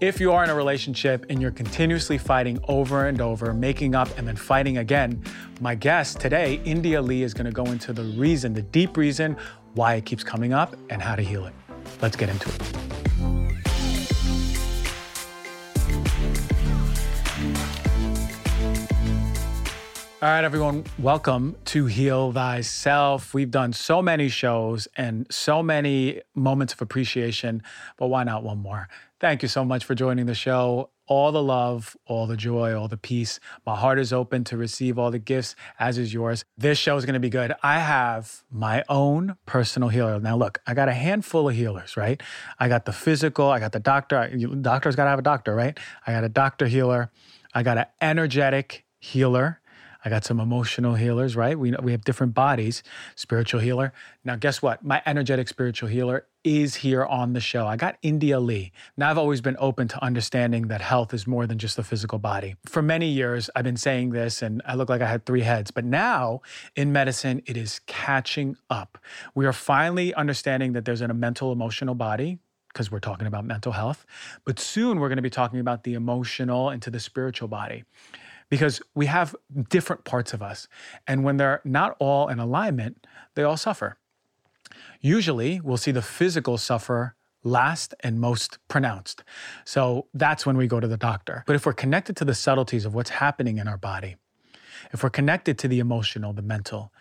If you are in a relationship and you're continuously fighting over and over, making up and then fighting again, my guest today, India Leigh, is going to go into the reason, the deep reason why it keeps coming up and how to heal it. Let's get into it. All right, everyone, welcome to Heal Thyself. We've done so many shows and so many moments of appreciation, but why not one more? Thank you so much for joining the show. All the love, all the joy, all the peace. My heart is open to receive all the gifts, as is yours. This show is going to be good. I have my own personal healer. Now, look, I got a handful of healers, right? I got the physical, I got the doctor. Doctor's got to have a doctor, right? I got a doctor healer. I got an energetic healer. I got some emotional healers, right? We, we have different bodies, spiritual healer. Now, guess what? My energetic spiritual healer is here on the show. I got India Leigh. Now, I've always been open to understanding that health is more than just the physical body. For many years, I've been saying this, and I look like I had three heads. But now in medicine, it is catching up. We are finally understanding that there's a mental, emotional body, because we're talking about mental health. But soon we're going to be talking about the emotional into the spiritual body because we have different parts of us. And when they're not all in alignment, they all suffer. Usually, we'll see the physical suffer last and most pronounced. So that's when we go to the doctor. But if we're connected to the subtleties of what's happening in our body, if we're connected to the emotional, the mental,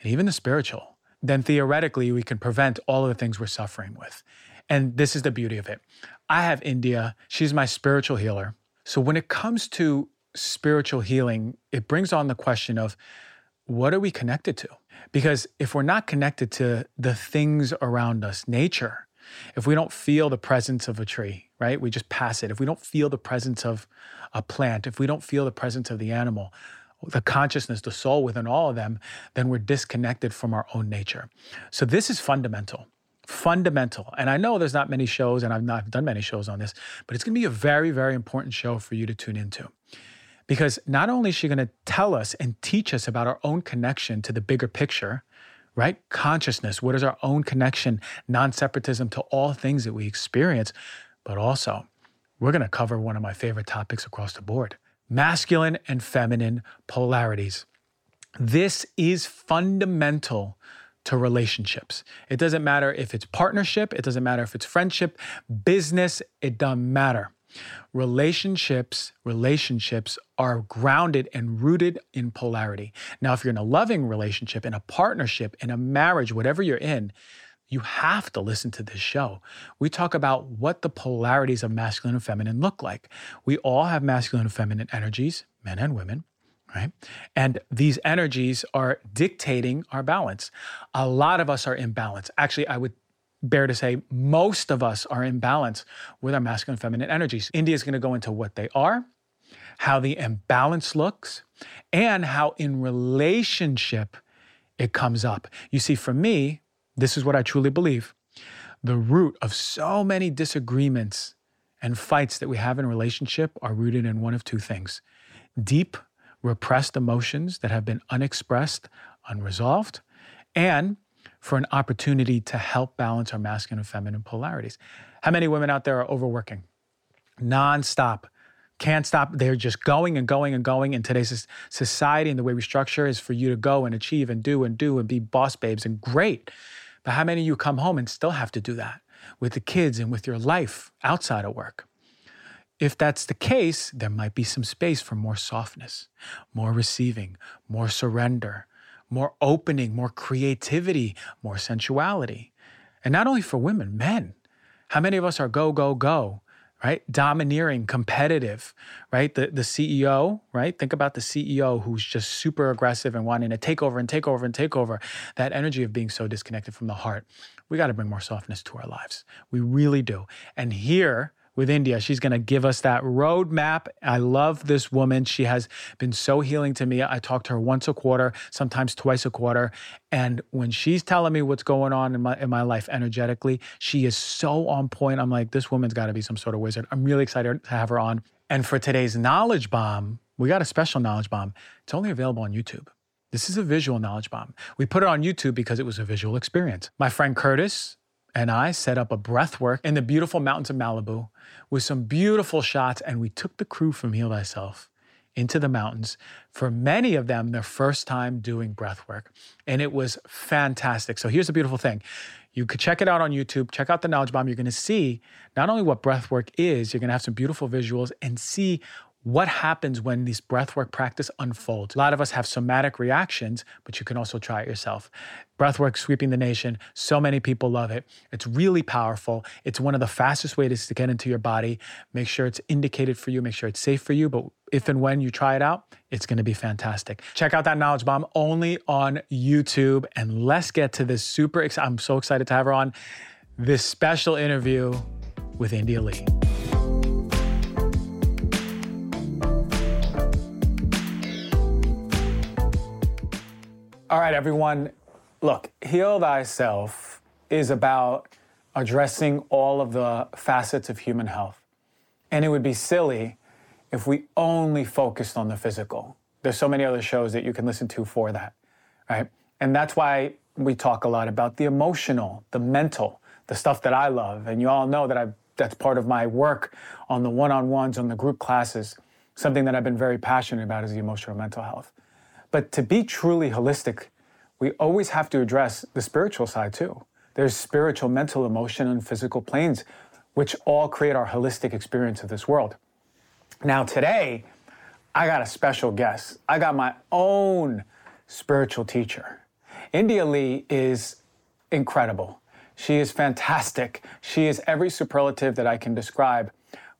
and even the spiritual, then theoretically we can prevent all of the things we're suffering with. And this is the beauty of it. I have India, she's my spiritual healer. So when it comes to spiritual healing, it brings on the question of what are we connected to? Because if we're not connected to the things around us, nature, if we don't feel the presence of a tree, right? We just pass it. If we don't feel the presence of a plant, if we don't feel the presence of the animal, the consciousness, the soul within all of them, then we're disconnected from our own nature. So this is fundamental fundamental. And I know there's not many shows, and I've not done many shows on this, but it's going to be a very, very important show for you to tune into. Because not only is she going to tell us and teach us about our own connection to the bigger picture, right? Consciousness, what is our own connection, non separatism to all things that we experience, but also we're going to cover one of my favorite topics across the board masculine and feminine polarities. This is fundamental to relationships. It doesn't matter if it's partnership, it doesn't matter if it's friendship, business, it doesn't matter. Relationships, relationships are grounded and rooted in polarity. Now, if you're in a loving relationship, in a partnership, in a marriage, whatever you're in, you have to listen to this show. We talk about what the polarities of masculine and feminine look like. We all have masculine and feminine energies, men and women, right? And these energies are dictating our balance. A lot of us are in balance. Actually, I would bear to say most of us are in balance with our masculine and feminine energies. India is going to go into what they are, how the imbalance looks, and how in relationship it comes up. You see, for me, this is what I truly believe. The root of so many disagreements and fights that we have in relationship are rooted in one of two things deep repressed emotions that have been unexpressed, unresolved, and for an opportunity to help balance our masculine and feminine polarities. How many women out there are overworking? Nonstop. Can't stop. They're just going and going and going. In today's society and the way we structure is for you to go and achieve and do and do and be boss babes and great. But how many of you come home and still have to do that with the kids and with your life outside of work? If that's the case, there might be some space for more softness, more receiving, more surrender, more opening, more creativity, more sensuality. And not only for women, men. How many of us are go, go, go, right? Domineering, competitive, right? The, the CEO, right? Think about the CEO who's just super aggressive and wanting to take over and take over and take over. That energy of being so disconnected from the heart. We got to bring more softness to our lives. We really do. And here, with India. She's going to give us that roadmap. I love this woman. She has been so healing to me. I talk to her once a quarter, sometimes twice a quarter. And when she's telling me what's going on in my, in my life energetically, she is so on point. I'm like, this woman's got to be some sort of wizard. I'm really excited to have her on. And for today's knowledge bomb, we got a special knowledge bomb. It's only available on YouTube. This is a visual knowledge bomb. We put it on YouTube because it was a visual experience. My friend Curtis and I set up a breath work in the beautiful mountains of Malibu with some beautiful shots. And we took the crew from Heal Thyself into the mountains. For many of them, their first time doing breath work. And it was fantastic. So here's the beautiful thing. You could check it out on YouTube, check out the Knowledge Bomb. You're gonna see not only what breath work is, you're gonna have some beautiful visuals and see what happens when this breathwork practice unfolds. A lot of us have somatic reactions, but you can also try it yourself. Breathwork sweeping the nation. So many people love it. It's really powerful. It's one of the fastest ways to get into your body. Make sure it's indicated for you, make sure it's safe for you. But if and when you try it out, it's going to be fantastic. Check out that knowledge bomb only on YouTube. And let's get to this super excited. I'm so excited to have her on this special interview with India Leigh. All right, everyone. Look, Heal Thyself is about addressing all of the facets of human health. And it would be silly if we only focused on the physical. There's so many other shows that you can listen to for that, right? And that's why we talk a lot about the emotional, the mental, the stuff that I love. And you all know that I that's part of my work on the one-on-ones, on the group classes. Something that I've been very passionate about is the emotional mental health. But to be truly holistic, we always have to address the spiritual side too. There's spiritual, mental, emotion, and physical planes, which all create our holistic experience of this world. Now, today, I got a special guest. I got my own spiritual teacher. India Leigh is incredible. She is fantastic. She is every superlative that I can describe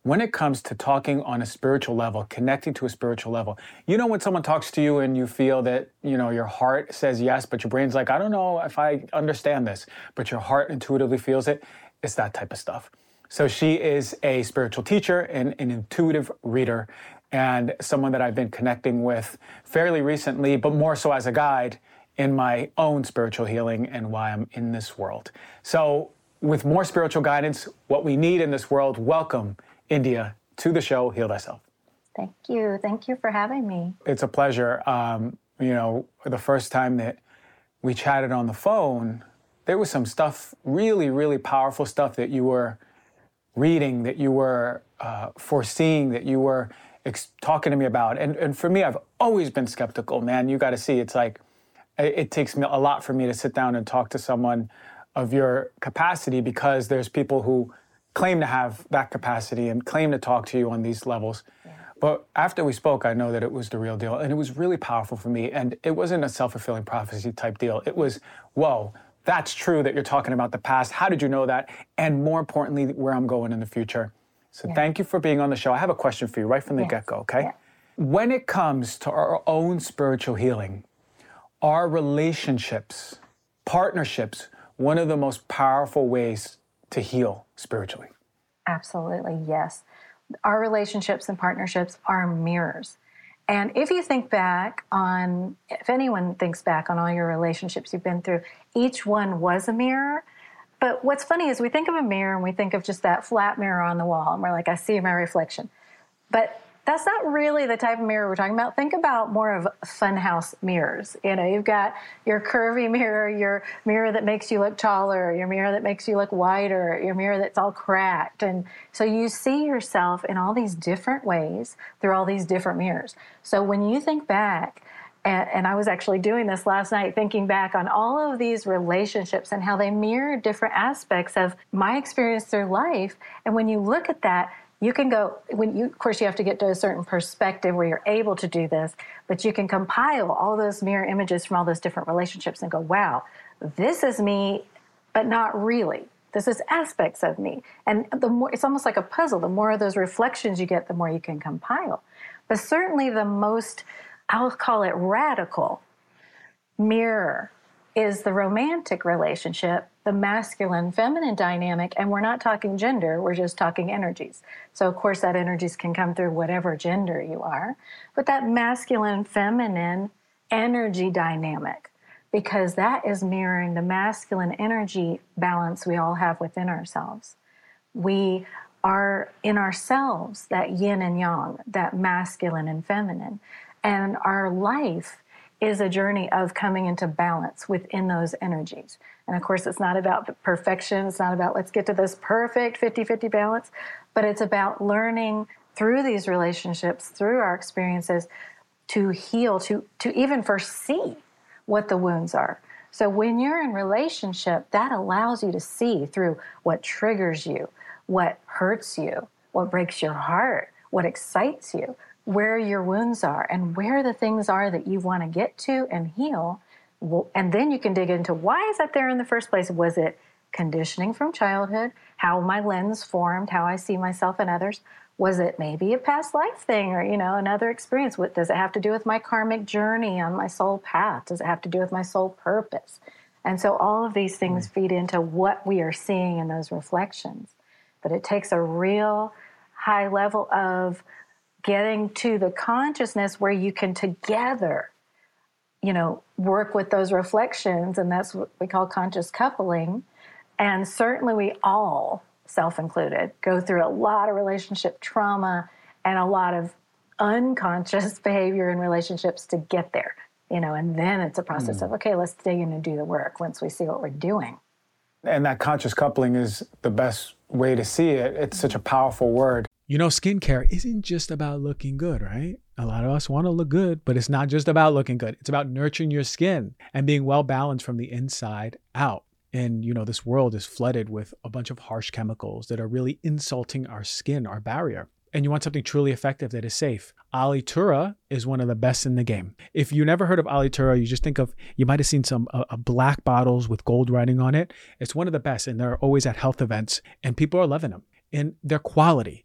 when it comes to talking on a spiritual level, connecting to a spiritual level, you know, when someone talks to you and you feel that, you know, your heart says yes, but your brain's like, I don't know if I understand this, but your heart intuitively feels it, it's that type of stuff. So she is a spiritual teacher and an intuitive reader and someone that I've been connecting with fairly recently, but more so as a guide in my own spiritual healing and why I'm in this world. So, with more spiritual guidance, what we need in this world, welcome India to the show, Heal Thyself. Thank you. Thank you for having me. It's a pleasure. Um, you know, the first time that we chatted on the phone, there was some stuff, really, really powerful stuff that you were reading, that you were uh, foreseeing, that you were ex- talking to me about. And, and for me, I've always been skeptical, man. You got to see, it's like, it, it takes me a lot for me to sit down and talk to someone of your capacity because there's people who claim to have that capacity and claim to talk to you on these levels. Yeah. But after we spoke, I know that it was the real deal. And it was really powerful for me. And it wasn't a self fulfilling prophecy type deal. It was, whoa, that's true that you're talking about the past. How did you know that? And more importantly, where I'm going in the future. So yeah. thank you for being on the show. I have a question for you right from the yes. get go, okay? Yeah. When it comes to our own spiritual healing, our relationships, partnerships, one of the most powerful ways to heal spiritually? Absolutely, yes. Our relationships and partnerships are mirrors. And if you think back on, if anyone thinks back on all your relationships you've been through, each one was a mirror. But what's funny is we think of a mirror and we think of just that flat mirror on the wall, and we're like, I see my reflection. But that's not really the type of mirror we're talking about. Think about more of funhouse mirrors. You know, you've got your curvy mirror, your mirror that makes you look taller, your mirror that makes you look wider, your mirror that's all cracked. And so you see yourself in all these different ways through all these different mirrors. So when you think back, and, and, I was actually doing this last night, thinking back on all of these relationships and how they mirror different aspects of my experience through life. And when you look at that, you can go when you of course you have to get to a certain perspective where you're able to do this but you can compile all those mirror images from all those different relationships and go wow this is me but not really. This is aspects of me. And the more it's almost like a puzzle. The more of those reflections you get the more you can compile. But certainly the most i'll call it radical mirror is the romantic relationship, the masculine feminine dynamic, and we're not talking gender, we're just talking energies. So, of course, that energies can come through whatever gender you are, but that masculine feminine energy dynamic, because that is mirroring the masculine energy balance we all have within ourselves. We are in ourselves that yin and yang, that masculine and feminine, and our life is a journey of coming into balance within those energies. And of course, it's not about perfection. It's not about let's get to this perfect 50 50 balance, but it's about learning through these relationships, through our experiences, to heal, to, to even first see what the wounds are. So when you're in relationship, that allows you to see through what triggers you, what hurts you, what breaks your heart, what excites you, where your wounds are, and where the things are that you want to get to and heal. And then you can dig into why is that there in the first place? Was it conditioning from childhood? How my lens formed, how I see myself and others? was it maybe a past life thing or you know another experience what does it have to do with my karmic journey on my soul path does it have to do with my soul purpose and so all of these things mm-hmm. feed into what we are seeing in those reflections but it takes a real high level of getting to the consciousness where you can together you know work with those reflections and that's what we call conscious coupling and certainly we all self included, go through a lot of relationship trauma and a lot of unconscious behavior in relationships to get there. You know, and then it's a process mm. of okay, let's dig in and do the work once we see what we're doing. And that conscious coupling is the best way to see it. It's such a powerful word. You know, skincare isn't just about looking good, right? A lot of us want to look good, but it's not just about looking good. It's about nurturing your skin and being well balanced from the inside out and you know this world is flooded with a bunch of harsh chemicals that are really insulting our skin our barrier and you want something truly effective that is safe. Alitura is one of the best in the game. If you never heard of Alitura, you just think of you might have seen some uh, uh, black bottles with gold writing on it. It's one of the best, and they're always at health events, and people are loving them. And their quality,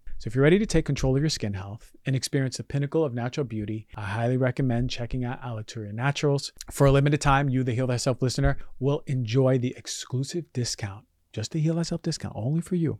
So if you're ready to take control of your skin health and experience the pinnacle of natural beauty, I highly recommend checking out Alitura Naturals. For a limited time, you, the Heal Thyself listener, will enjoy the exclusive discount, just the Heal Thyself discount, only for you.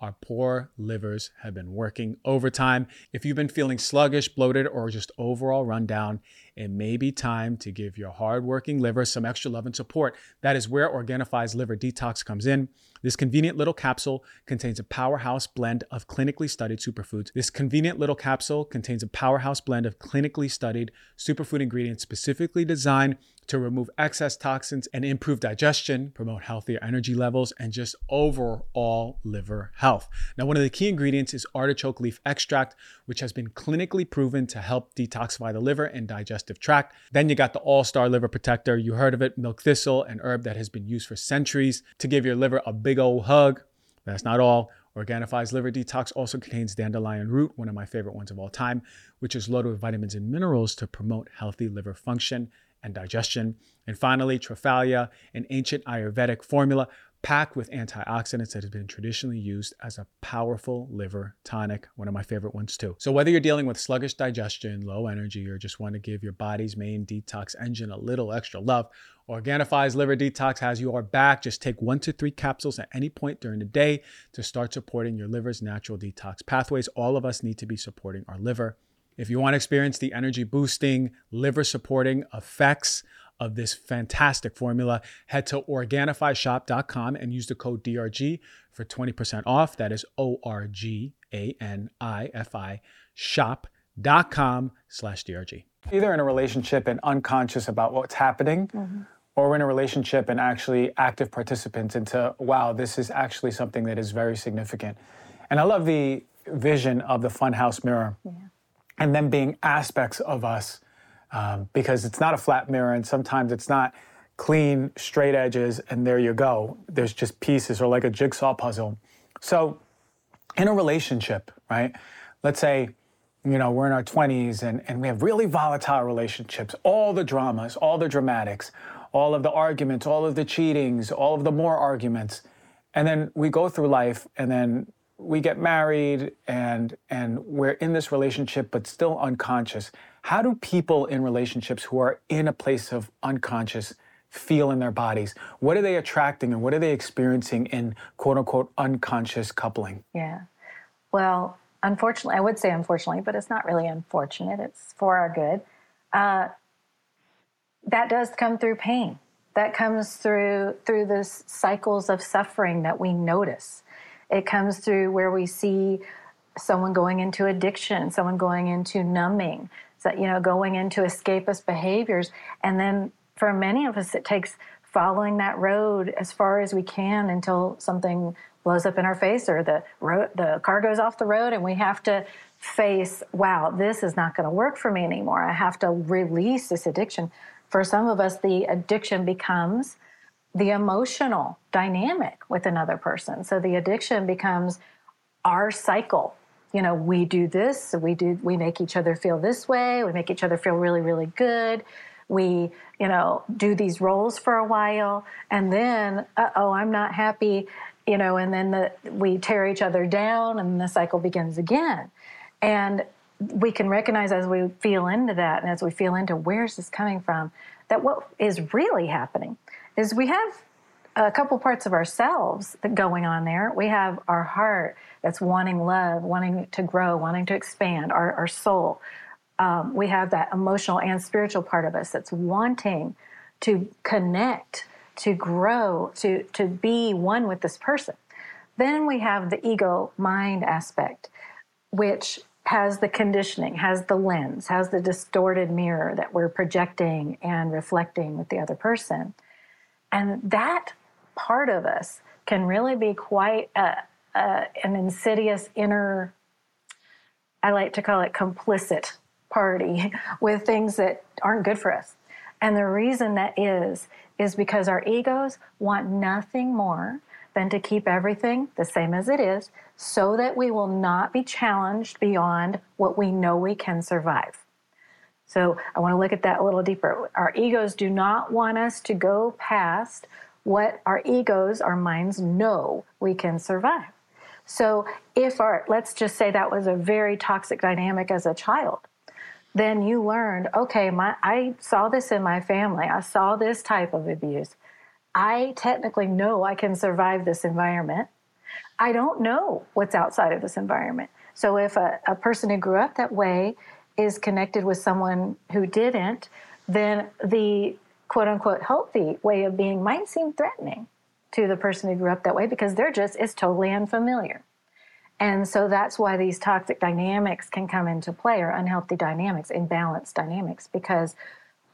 our poor livers have been working overtime. If you've been feeling sluggish, bloated, or just overall rundown, it may be time to give your hardworking liver some extra love and support. That is where Organifi's Liver Detox comes in. This convenient little capsule contains a powerhouse blend of clinically studied superfoods. This convenient little capsule contains a powerhouse blend of clinically studied superfood ingredients specifically designed to remove excess toxins and improve digestion, promote healthier energy levels, and just overall liver health. Now, one of the key ingredients is artichoke leaf extract, which has been clinically proven to help detoxify the liver and digestive tract. Then you got the all star liver protector. You heard of it, milk thistle, an herb that has been used for centuries to give your liver a big old hug. That's not all. Organifi's Liver Detox also contains dandelion root, one of my favorite ones of all time, which is loaded with vitamins and minerals to promote healthy liver function and digestion. And finally, Triphala, an ancient Ayurvedic formula packed with antioxidants that has been traditionally used as a powerful liver tonic, one of my favorite ones too. So whether you're dealing with sluggish digestion, low energy, or just want to give your body's main detox engine a little extra love, Organifi's Liver Detox has your back. Just take one to three capsules at any point during the day to start supporting your liver's natural detox pathways. All of us need to be supporting our liver. If you want to experience the energy boosting, liver supporting effects of this fantastic formula, head to OrganifiShop.com and use the code DRG for 20% off. That is O R G A N I F I shop.com slash DRG. Either in a relationship and unconscious about what's happening, mm-hmm. or in a relationship and actually active participants into, wow, this is actually something that is very significant. And I love the vision of the funhouse mirror. Yeah and them being aspects of us um, because it's not a flat mirror and sometimes it's not clean, straight edges, and there you go. There's just pieces or like a jigsaw puzzle. So, in a relationship, right? Let's say, you know, we're in our 20s and, and we have really volatile relationships, all the dramas, all the dramatics, all of the arguments, all of the cheatings, all of the more arguments. And then we go through life and then we get married and and we're in this relationship but still unconscious. How do people in relationships who are in a place of unconscious feel in their bodies? What are they attracting and what are they experiencing in quote unquote unconscious coupling? Yeah. Well, unfortunately, I would say unfortunately, but it's not really unfortunate. It's for our good. Uh, that does come through pain. That comes through through the cycles of suffering that we notice. It comes through where we see someone going into addiction, someone going into numbing, you know, going into escapist behaviors, and then for many of us, it takes following that road as far as we can until something blows up in our face or the road, the car goes off the road and we have to face, wow, this is not going to work for me anymore. I have to release this addiction. For some of us, the addiction becomes the emotional dynamic with another person. So the addiction becomes our cycle. You know, we do this, we do we make each other feel this way, we make each other feel really really good. We you know do these roles for a while and then oh i'm not happy you know and then the, we tear each other down and the cycle begins again. And we can recognize as we feel into that and as we feel into where's this coming from that what is really happening is we have a couple parts of ourselves that going on there we have our heart that's wanting love wanting to grow wanting to expand our, our soul um, we have that emotional and spiritual part of us that's wanting to connect, to grow, to, to be one with this person. Then we have the ego mind aspect, which has the conditioning, has the lens, has the distorted mirror that we're projecting and reflecting with the other person. And that part of us can really be quite a, a, an insidious inner, I like to call it complicit party with things that aren't good for us. And the reason that is, is because our egos want nothing more than to keep everything the same as it is so that we will not be challenged beyond what we know we can survive. So I want to look at that a little deeper. Our egos do not want us to go past what our egos, our minds know we can survive. So if our, let's just say that was a very toxic dynamic as a child, then you learned okay my i saw this in my family. I saw this type of abuse. I technically know i can survive this environment. I don't know what's outside of this environment. So if a, a person who grew up that way is connected with someone who didn't then the quote unquote healthy way of being might seem threatening to the person who grew up that way because they're just it's totally unfamiliar and so that's why these toxic dynamics can come into play, or unhealthy dynamics, imbalanced dynamics, because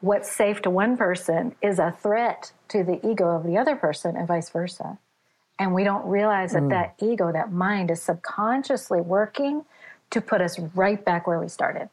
what's safe to one person is a threat to the ego of the other person, and vice versa. And we don't realize that mm. that ego, that mind, is subconsciously working to put us right back where we started.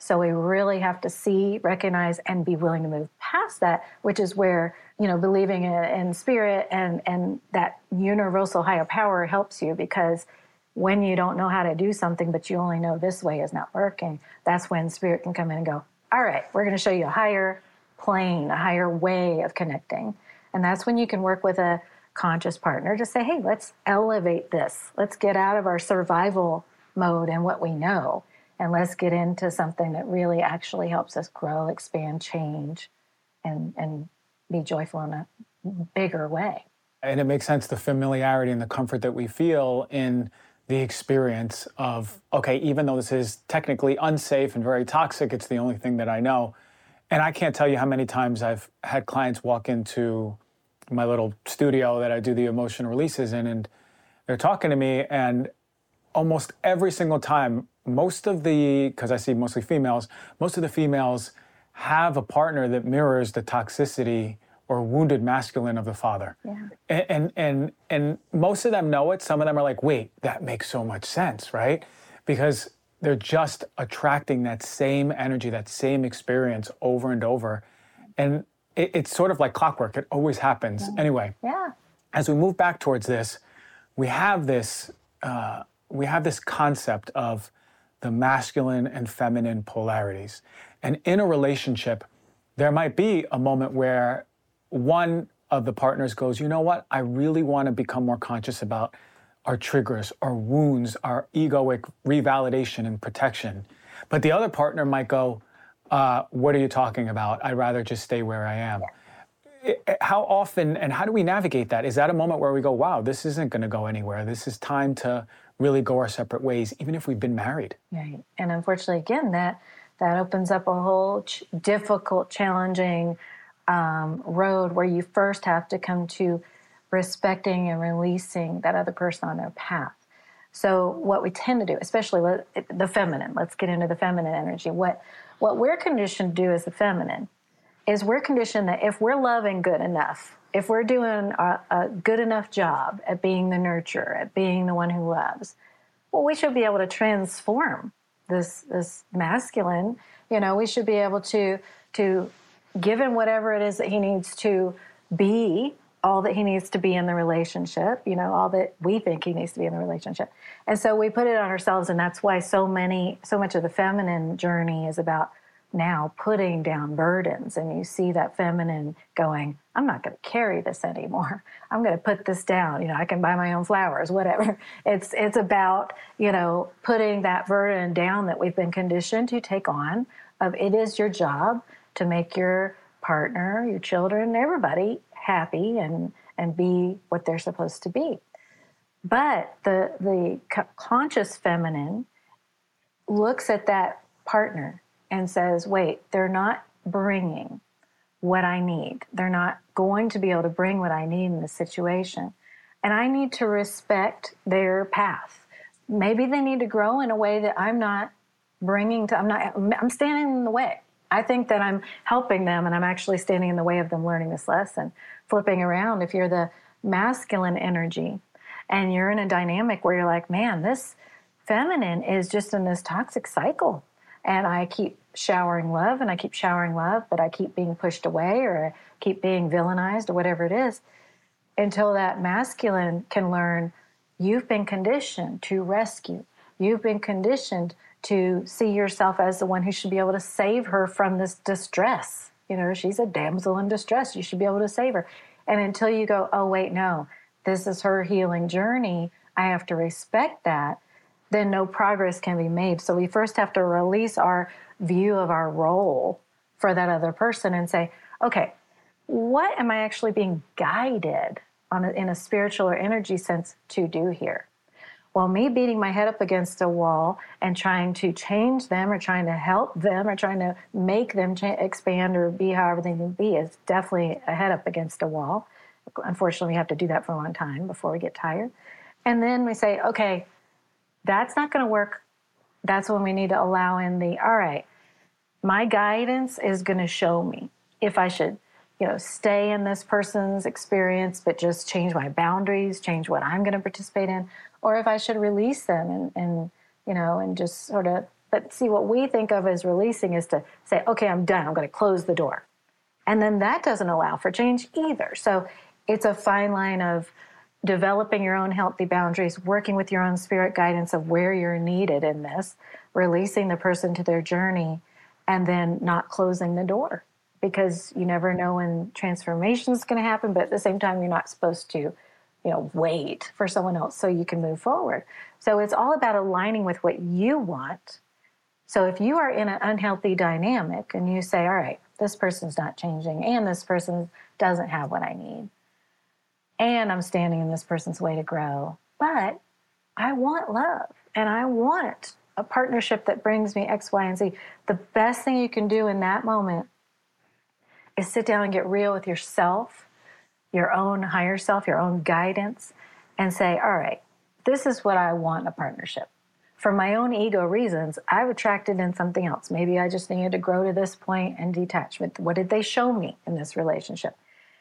So we really have to see, recognize, and be willing to move past that, which is where you know believing in, in spirit and and that universal higher power helps you because when you don't know how to do something, but you only know this way is not working, that's when spirit can come in and go, all right, we're going to show you a higher plane, a higher way of connecting. And that's when you can work with a conscious partner to say, hey, let's elevate this. Let's get out of our survival mode and what we know. And let's get into something that really actually helps us grow, expand, change, and, and be joyful in a bigger way. And it makes sense the familiarity and the comfort that we feel in the experience of, okay, even though this is technically unsafe and very toxic, it's the only thing that I know. And I can't tell you how many times I've had clients walk into my little studio that I do the emotion releases in, and they're talking to me, and almost every single time, most of the, because I see mostly females, most of the females have a partner that mirrors the toxicity or wounded masculine of the father. Yeah. And, and and and most of them know it. Some of them are like, wait, that makes so much sense, right? Because they're just attracting that same energy, that same experience over and over. And it, it's sort of like clockwork. It always happens. Mm. Anyway, Yeah. as we move back towards this, we have this uh, we have this concept of the masculine and feminine polarities, and in a relationship, there might be a moment where one of the partners goes, you know what, I really want to become more conscious about our triggers, our wounds, our egoic revalidation and protection, but the other partner might go, uh, what are you talking about? I'd rather just stay where I am how often and how do we navigate that? Is that a moment where we go, wow, this isn't going to go anywhere? This is time to really go our separate ways, even if we've been married? Right. And unfortunately, again, that that opens up a whole ch- difficult, challenging um, road where you first have to come to respecting and releasing that other person on their path. So what we tend to do, especially the feminine, let's get into the feminine energy. What what we're conditioned to do as the feminine is we're conditioned that if we're loving good enough, if we're doing a, a good enough job at being the nurturer, at being the one who loves, well, we should be able to transform this this masculine. You know, we should be able to to give him whatever it is that he needs to be, all that he needs to be in the relationship. You know, all that we think he needs to be in the relationship, and so we put it on ourselves, and that's why so many, so much of the feminine journey is about now putting down burdens and you see that feminine going i'm not going to carry this anymore. I'm going to put this down. You know i can buy my own flowers whatever. It's it's about you know putting that burden down that we've been conditioned to take on of it is your job to make your partner your children everybody happy and and be what they're supposed to be. But the the conscious feminine looks at that partner and says, wait, they're not bringing what I need. They're not going to be able to bring what I need in this situation. And I need to respect their path. Maybe they need to grow in a way that I'm not bringing to, I'm not, I'm standing in the way. I think that I'm helping them and I'm actually standing in the way of them learning this lesson. Flipping around, if you're the masculine energy and you're in a dynamic where you're like, man, this feminine is just in this toxic cycle and I keep showering love and I keep showering love, but I keep being pushed away or I keep being villainized or whatever it is until that masculine can learn you've been conditioned to rescue. You've been conditioned to see yourself as the one who should be able to save her from this distress. You know, she's a damsel in distress. You should be able to save her. And until you go, oh, wait, no, this is her healing journey, I have to respect that, then no progress can be made. So we first have to release our view of our role for that other person and say, okay, what am I actually being guided on a, in a spiritual or energy sense to do here? Well, me beating my head up against a wall and trying to change them or trying to help them or trying to make them cha- expand or be however they need to be is definitely a head up against a wall. Unfortunately, we have to do that for a long time before we get tired. And then we say, okay, that's not going to work. That's when we need to allow in the, all right, my guidance is going to show me if I should, you know, stay in this person's experience, but just change my boundaries, change what I'm going to participate in, or if I should release them and, and you know, and just sort of, but see, what we think of as releasing is to say, okay, I'm done. I'm going to close the door. And then that doesn't allow for change either. So it's a fine line of developing your own healthy boundaries, working with your own spirit guidance of where you're needed in this, releasing the person to their journey, and then not closing the door because you never know when transformation is going to happen. But at the same time, you're not supposed to, you know, wait for someone else so you can move forward. So it's all about aligning with what you want. So if you are in an unhealthy dynamic and you say, all right, this person's not changing and this person doesn't have what I need, and I'm standing in this person's way to grow, but I want love and I want a partnership that brings me X, Y, and Z. The best thing you can do in that moment is sit down and get real with yourself, your own higher self, your own guidance, and say, all right, this is what I want a partnership. For my own ego reasons, I've attracted in something else. Maybe I just needed to grow to this point and detachment. What did they show me in this relationship?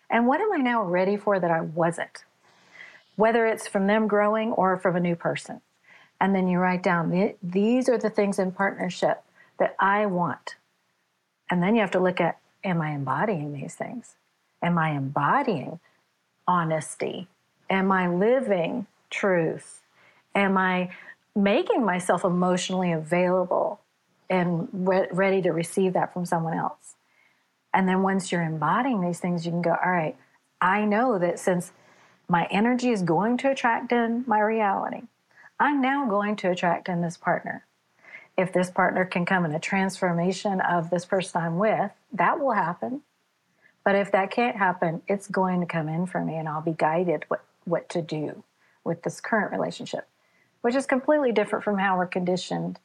And what am I now ready for that I wasn't? Whether it's from them growing or from a new person. And then you write down these are the things in partnership that I want. And then you have to look at am I embodying these things? Am I embodying honesty? Am I living truth? Am I making myself emotionally available and re- ready to receive that from someone else? And then once you're embodying these things, you can go, all right, I know that since my energy is going to attract in my reality, I'm now going to attract in this partner. If this partner can come in a transformation of this person I'm with, that will happen. But if that can't happen, it's going to come in for me and I'll be guided what, what to do with this current relationship, which is completely different from how we're conditioned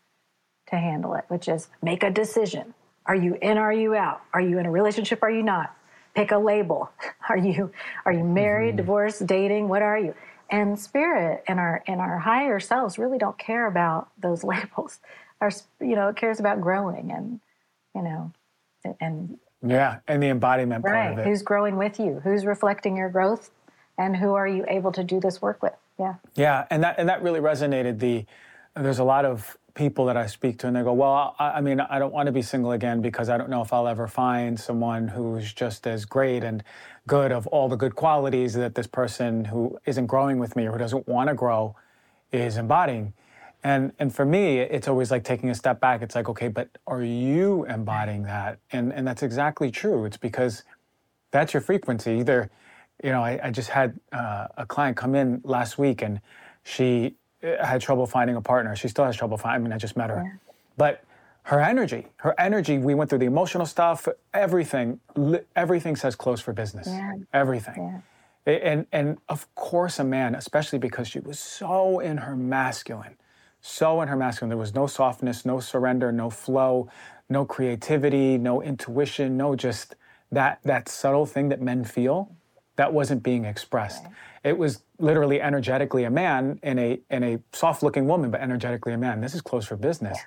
to handle it, which is make a decision. Are you in? Are you out? Are you in a relationship? Are you not? Pick a label. Are you are you married, mm-hmm. divorced, dating? What are you? And spirit and our and our higher selves really don't care about those labels. Our you know it cares about growing and you know and yeah, and the embodiment right. part of it. Who's growing with you? Who's reflecting your growth? And who are you able to do this work with? Yeah. Yeah, and that and that really resonated. The there's a lot of people that I speak to, and they go, "Well, I, I, mean, I don't want to be single again because I don't know if I'll ever find someone who's just as great and good of all the good qualities that this person who isn't growing with me or who doesn't want to grow is embodying." And and for me, it's always like taking a step back. It's like, okay, but are you embodying that? And and that's exactly true. It's because that's your frequency. Either, you know, I, I just had uh, a client come in last week and she Uh, had trouble finding a partner. She still has trouble finding. I mean, I just met her, yeah. but her energy, her energy. We went through the emotional stuff. Everything, everything says close for business. Yeah. Everything. Yeah. And and of course, a man, especially because she was so in her masculine, so in her masculine. There was no softness, no surrender, no flow, no creativity, no intuition, no just that that subtle thing that men feel that wasn't being expressed. It was literally energetically a man in a in a soft-looking woman, but energetically a man. This is close for business. Yeah.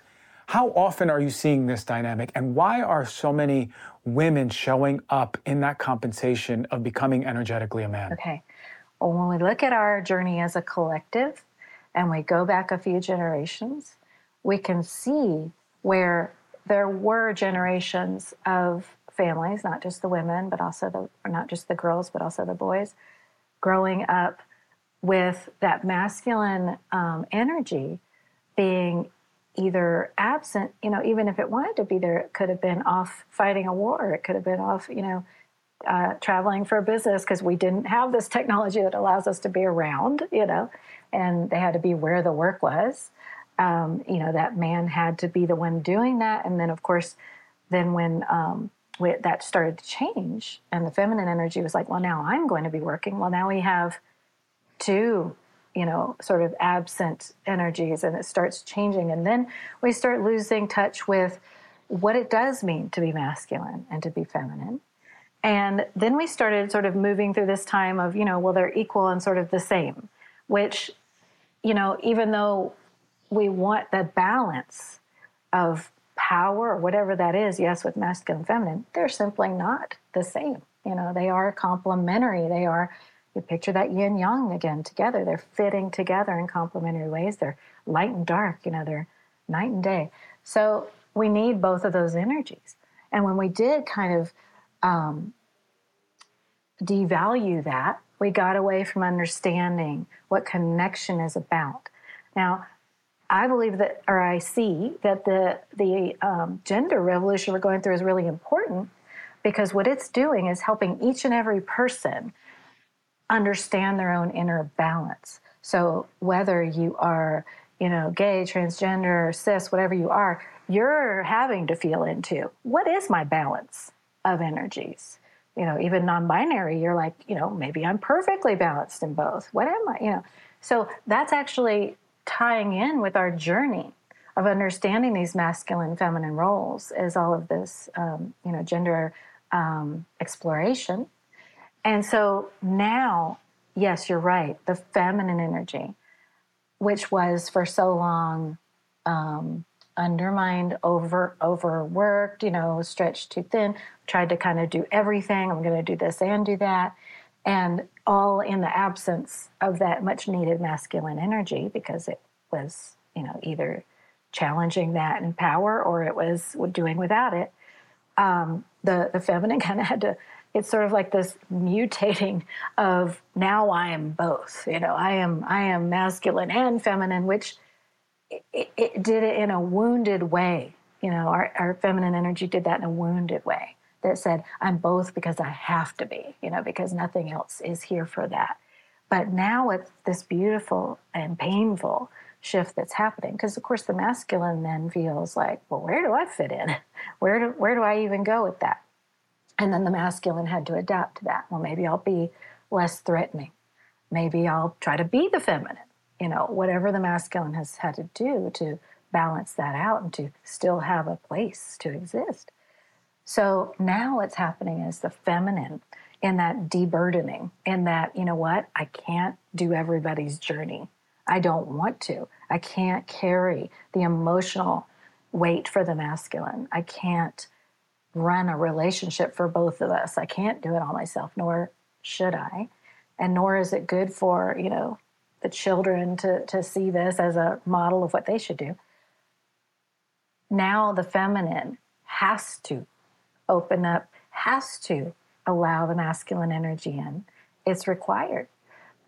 How often are you seeing this dynamic, and why are so many women showing up in that compensation of becoming energetically a man? Okay. Well, when we look at our journey as a collective, and we go back a few generations, we can see where there were generations of families, not just the women, but also the not just the girls, but also the boys, growing up with that masculine um, energy being either absent, you know, even if it wanted to be there, it could have been off fighting a war. It could have been off, you know, uh, traveling for business because we didn't have this technology that allows us to be around, you know, and they had to be where the work was. Um, you know, that man had to be the one doing that. And then, of course, then when um, we, that started to change and the feminine energy was like, well, now I'm going to be working. Well, now we have two, you know, sort of absent energies and it starts changing. And then we start losing touch with what it does mean to be masculine and to be feminine. And then we started sort of moving through this time of, you know, well, they're equal and sort of the same, which, you know, even though we want the balance of power or whatever that is, yes, with masculine and feminine, they're simply not the same. You know, they are complementary. They are, you picture that yin yang again together. They're fitting together in complementary ways. They're light and dark, you know, they're night and day. So we need both of those energies. And when we did kind of um, devalue that, we got away from understanding what connection is about. Now, I believe that, or I see that the the um, gender revolution we're going through is really important because what it's doing is helping each and every person understand their own inner balance. So whether you are, you know, gay, transgender, cis, whatever you are, you're having to feel into what is my balance of energies. You know, even non-binary, you're like, you know, maybe I'm perfectly balanced in both. What am I? You know, so that's actually tying in with our journey of understanding these masculine feminine roles is all of this um, you know gender um, exploration. And so now yes you're right the feminine energy which was for so long um, undermined over overworked you know stretched too thin tried to kind of do everything i'm going to do this and do that. And all in the absence of that much needed masculine energy because it was, you know, either challenging that in power or it was doing without it. um, the the feminine kind of had to. It's sort of like this mutating of now I am both. You know, I am I am masculine and feminine, which it, it did it in a wounded way. You know, our, our feminine energy did that in a wounded way that said, I'm both because I have to be, you know, because nothing else is here for that. But now it's this beautiful and painful shift that's happening because of course the masculine then feels like well where do i fit in? Where do where do i even go with that? And then the masculine had to adapt to that. Well maybe i'll be less threatening. Maybe i'll try to be the feminine you know whatever the masculine has had to do to balance that out and to still have a place to exist so now what's happening is the feminine in that deburdening in that you know what i can't do everybody's journey I don't want to. I can't carry the emotional weight for the masculine. I can't run a relationship for both of us. I can't do it all myself, nor should I. And nor is it good for, you know, the children to, to see this as a model of what they should do. Now the feminine has to open up, has to allow the masculine energy in. It's required.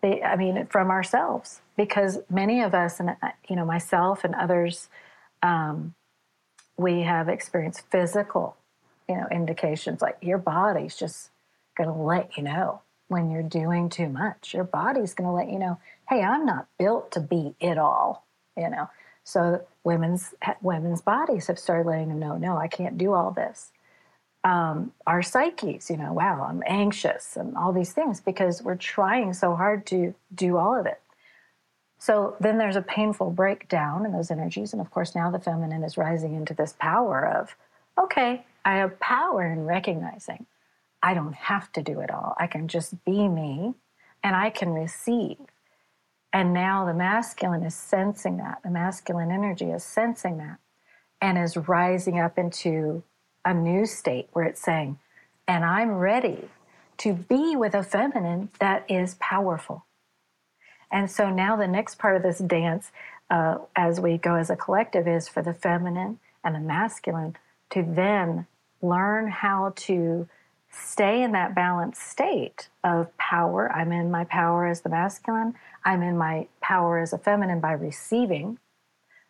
I mean, from ourselves, because many of us, and uh, you know, myself and others, um, we have experienced physical, you know, indications like your body's just going to let you know when you're doing too much. Your body's going to let you know, hey, I'm not built to be it all, you know. So women's women's bodies have started letting them know, no, I can't do all this um, our psyches, you know, wow, I'm anxious and all these things because we're trying so hard to do all of it. So then there's a painful breakdown in those energies. And of course, now the feminine is rising into this power of, okay, I have power in recognizing I don't have to do it all. I can just be me and I can receive. And now the masculine is sensing that. The masculine energy is sensing that and is rising up into a new state where it's saying, and I'm ready to be with a feminine that is powerful. And so now the next part of this dance, uh, as we go as a collective, is for the feminine and the masculine to then learn how to stay in that balanced state of power. I'm in my power as the masculine, I'm in my power as a feminine by receiving,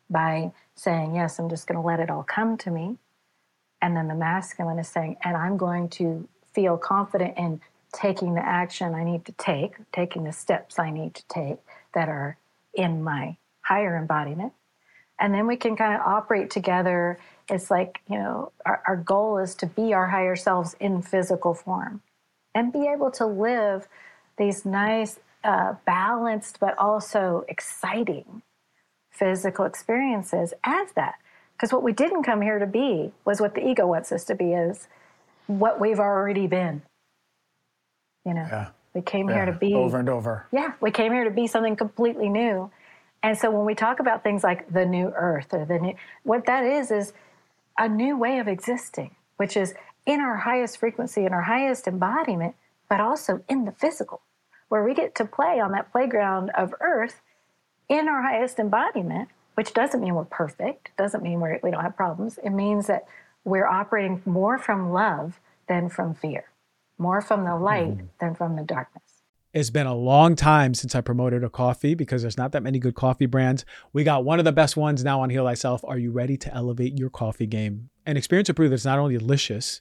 by saying, Yes, I'm just going to let it all come to me. And then the masculine is saying, and I'm going to feel confident in taking the action I need to take, taking the steps I need to take that are in my higher embodiment. And then we can kind of operate together. It's like, you know, our, our goal is to be our higher selves in physical form and be able to live these nice, uh, balanced, but also exciting physical experiences as that. Because what we didn't come here to be was what the ego wants us to be is what we've already been. You know, yeah. we came yeah. here to be over and over. Yeah, we came here to be something completely new. And so when we talk about things like the new earth or the new, what that is, is a new way of existing, which is in our highest frequency, in our highest embodiment, but also in the physical, where we get to play on that playground of earth in our highest embodiment which doesn't mean we're perfect, doesn't mean we're, we don't have problems. It means that we're operating more from love than from fear, more from the light mm-hmm. than from the darkness. It's been a long time since I promoted a coffee because there's not that many good coffee brands. We got one of the best ones now on Heal Thyself. Are you ready to elevate your coffee game? And experience to prove that it's not only delicious,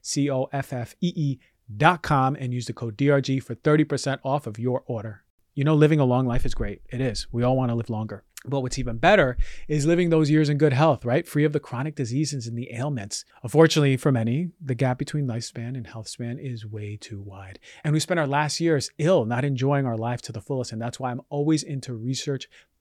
C O F F E com and use the code DRG for 30% off of your order. You know, living a long life is great. It is. We all want to live longer. But what's even better is living those years in good health, right? Free of the chronic diseases and the ailments. Unfortunately, for many, the gap between lifespan and health span is way too wide. And we spend our last years ill, not enjoying our life to the fullest. And that's why I'm always into research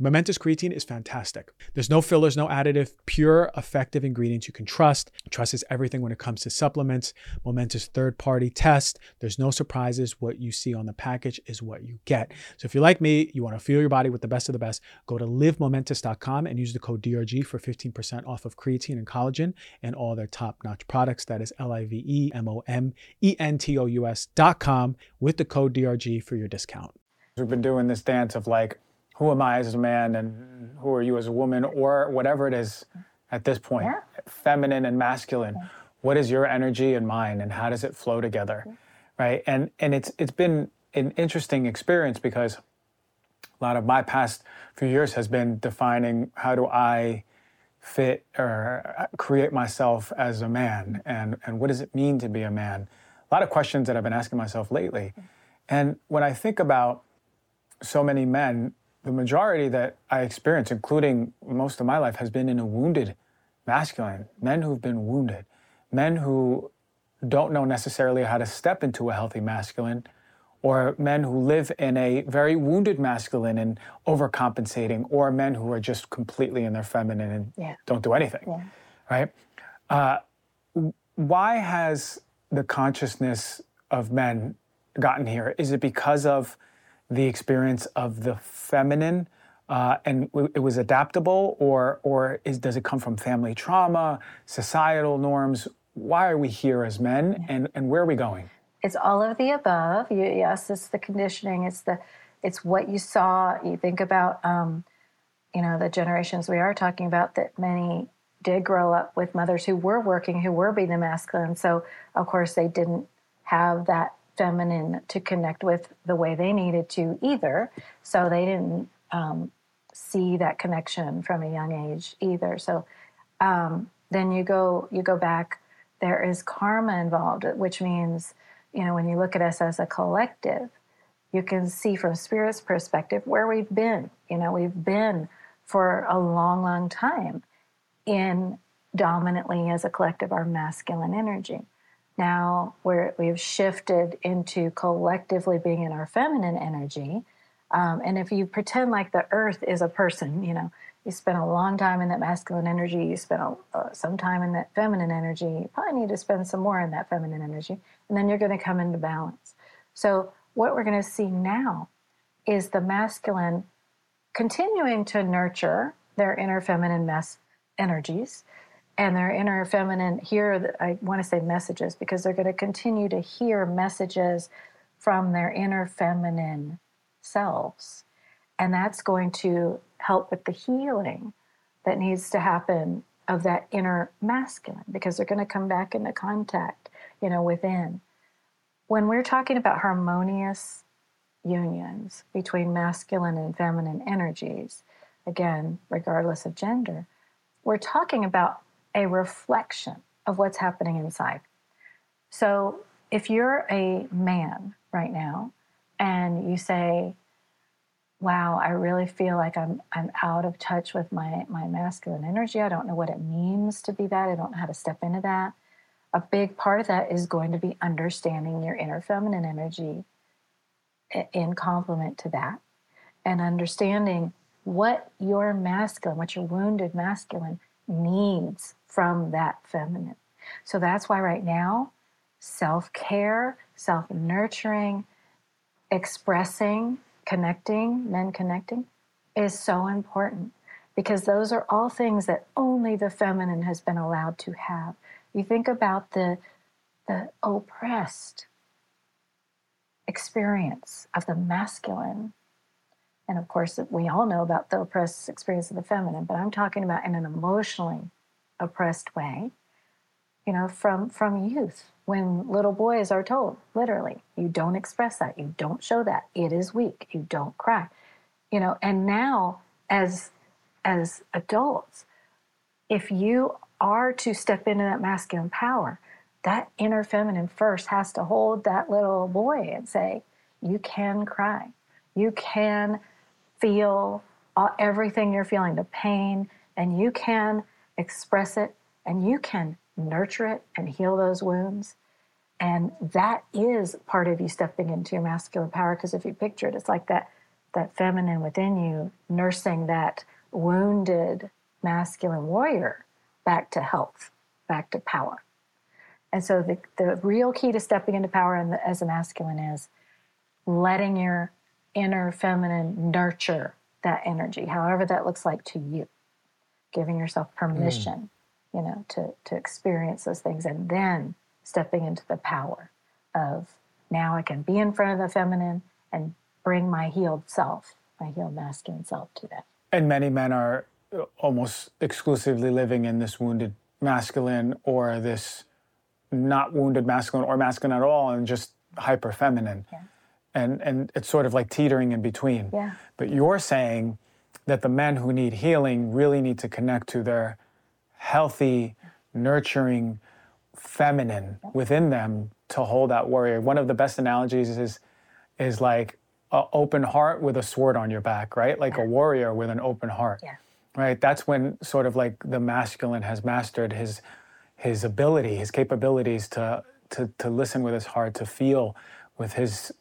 Momentous creatine is fantastic. There's no fillers, no additive, pure, effective ingredients you can trust. Trust is everything when it comes to supplements. Momentous third party test. There's no surprises. What you see on the package is what you get. So if you're like me, you want to fuel your body with the best of the best, go to livemomentous.com and use the code DRG for 15% off of creatine and collagen and all their top notch products. That is L I V E M O M E N T O U S.com with the code DRG for your discount. We've been doing this dance of like, who am I as a man and who are you as a woman or whatever it is at this point, yeah. feminine and masculine. Yeah. What is your energy and mine and how does it flow together? Yeah. Right? And and it's it's been an interesting experience because a lot of my past few years has been defining how do I fit or create myself as a man and and what does it mean to be a man? A lot of questions that I've been asking myself lately. And when I think about so many men, the majority that I experience, including most of my life, has been in a wounded masculine, men who've been wounded, men who don't know necessarily how to step into a healthy masculine, or men who live in a very wounded masculine and overcompensating, or men who are just completely in their feminine and yeah. don't do anything, yeah. right? Uh, why has the consciousness of men gotten here? Is it because of the experience of the feminine uh, and it was adaptable, or or is, does it come from family trauma, societal norms? Why are we here as men, and and where are we going? It's all of the above. You, yes, it's the conditioning. It's the it's what you saw. You think about, um, you know, the generations we are talking about that many did grow up with mothers who were working, who were being the masculine. So of course they didn't have that feminine to connect with the way they needed to either. So they didn't um, see that connection from a young age either. So um, then you go you go back. There is karma involved, which means you know when you look at us as a collective, you can see from spirit's perspective where we've been. You know we've been for a long, long time in dominantly as a collective our masculine energy. Now we're, we've shifted into collectively being in our feminine energy, Um, and if you pretend like the earth is a person, you know, you spend a long time in that masculine energy, you spend a, uh, some time in that feminine energy, you probably need to spend some more in that feminine energy, and then you're going to come into balance. So, what we're going to see now is the masculine continuing to nurture their inner feminine energies and their inner feminine hear i want to say messages because they're going to continue to hear messages from their inner feminine selves. And that's going to help with the healing that needs to happen of that inner masculine because they're going to come back into contact you know within. When we're talking about harmonious unions between masculine and feminine energies again regardless of gender we're talking about a reflection of what's happening inside. So if you're a man right now and you say, wow, I really feel like I'm I'm out of touch with my my masculine energy. I don't know what it means to be that. I don't know how to step into that. A big part of that is going to be understanding your inner feminine energy in complement to that and understanding what your masculine, what your wounded masculine needs from that feminine. So that's why right now, self care, self nurturing, expressing, connecting, men connecting is so important because those are all things that only the feminine has been allowed to have. You think about the, the oppressed experience of the masculine and of course, we all know about the oppressed experience of the feminine, but I'm talking about in an emotionally oppressed way, you know, from, from youth, when little boys are told, literally, you don't express that, you don't show that, it is weak, you don't cry, you know, and now as, as adults, if you are to step into that masculine power, that inner feminine first has to hold that little boy and say, You can cry. You can feel all, everything you're feeling, the pain, and you can express it and you can nurture it and heal those wounds. And that is part of you stepping into your masculine power. Because if you picture it, it's like that that feminine within you nursing that wounded masculine warrior back to health, back to power. And so the, the real key to stepping into power as a masculine is letting your inner feminine nurture that energy, however that looks like to you. Giving yourself permission, mm. you know, to, to experience those things and then stepping into the power of now I can be in front of the feminine and bring my healed self, my healed masculine self to that. And many men are almost exclusively living in this wounded masculine or this not wounded masculine or masculine at all and just hyper feminine. Yeah and and it's sort of like teetering in between. Yeah. But you're saying that the men who need healing really need to connect to their healthy, nurturing feminine within them to hold that warrior. One of the best analogies is is like an open heart with a sword on your back, right? Like a warrior with an open heart. Yeah. Right? That's when sort of like the masculine has mastered his his ability, his capabilities to to to listen with his heart, to feel with his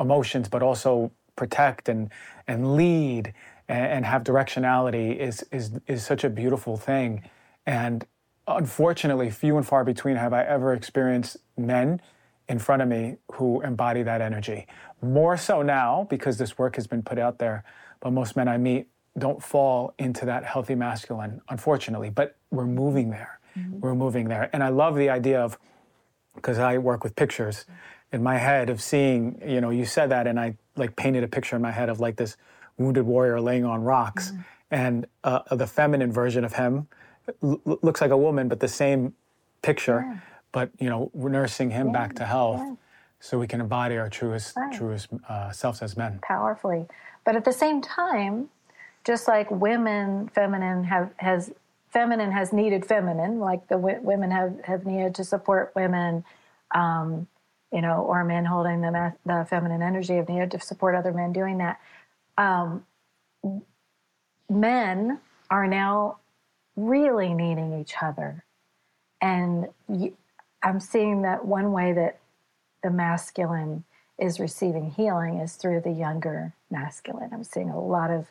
emotions, but also protect and and lead and, and have directionality is is is such a beautiful thing. And unfortunately, few and far between have I ever experienced men in front of me who embody that energy. More so now because this work has been put out there, but most men I meet don't fall into that healthy masculine, unfortunately. But we're moving there. Mm-hmm. We're moving there. And I love the idea of, because I work with pictures, in my head of seeing, you know, you said that, and I like painted a picture in my head of like this wounded warrior laying on rocks, mm-hmm. and uh, the feminine version of him l- looks like a woman, but the same picture, yeah. but you know, nursing him yeah. back to health, yeah. so we can embody our truest, right. truest uh, selves as men. Powerfully, but at the same time, just like women, feminine have has feminine has needed feminine, like the w- women have have needed to support women. Um, you know, or men holding the, the feminine energy of needed to support other men doing that. Um, men are now really needing each other. And I'm seeing that one way that the masculine is receiving healing is through the younger masculine. I'm seeing a lot of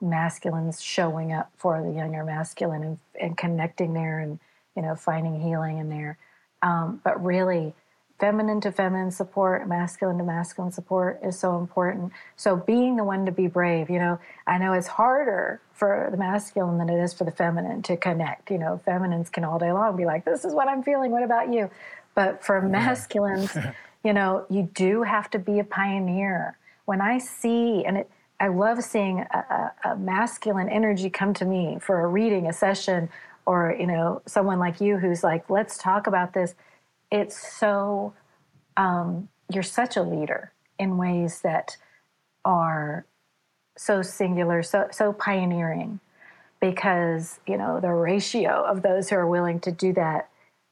masculines showing up for the younger masculine and, and connecting there and you know finding healing in there. Um, but really, feminine to feminine support, masculine to masculine support is so important. So being the one to be brave, you know, I know it's harder for the masculine than it is for the feminine to connect. You know, feminines can all day long be like, "This is what I'm feeling. What about you?" But for masculines, you know, you do have to be a pioneer. When I see, and it, I love seeing a, a, a masculine energy come to me for a reading, a session, or you know, someone like you who's like, "Let's talk about this." It's so um, you're such a leader in ways that are so singular, so so pioneering, because you know the ratio of those who are willing to do that.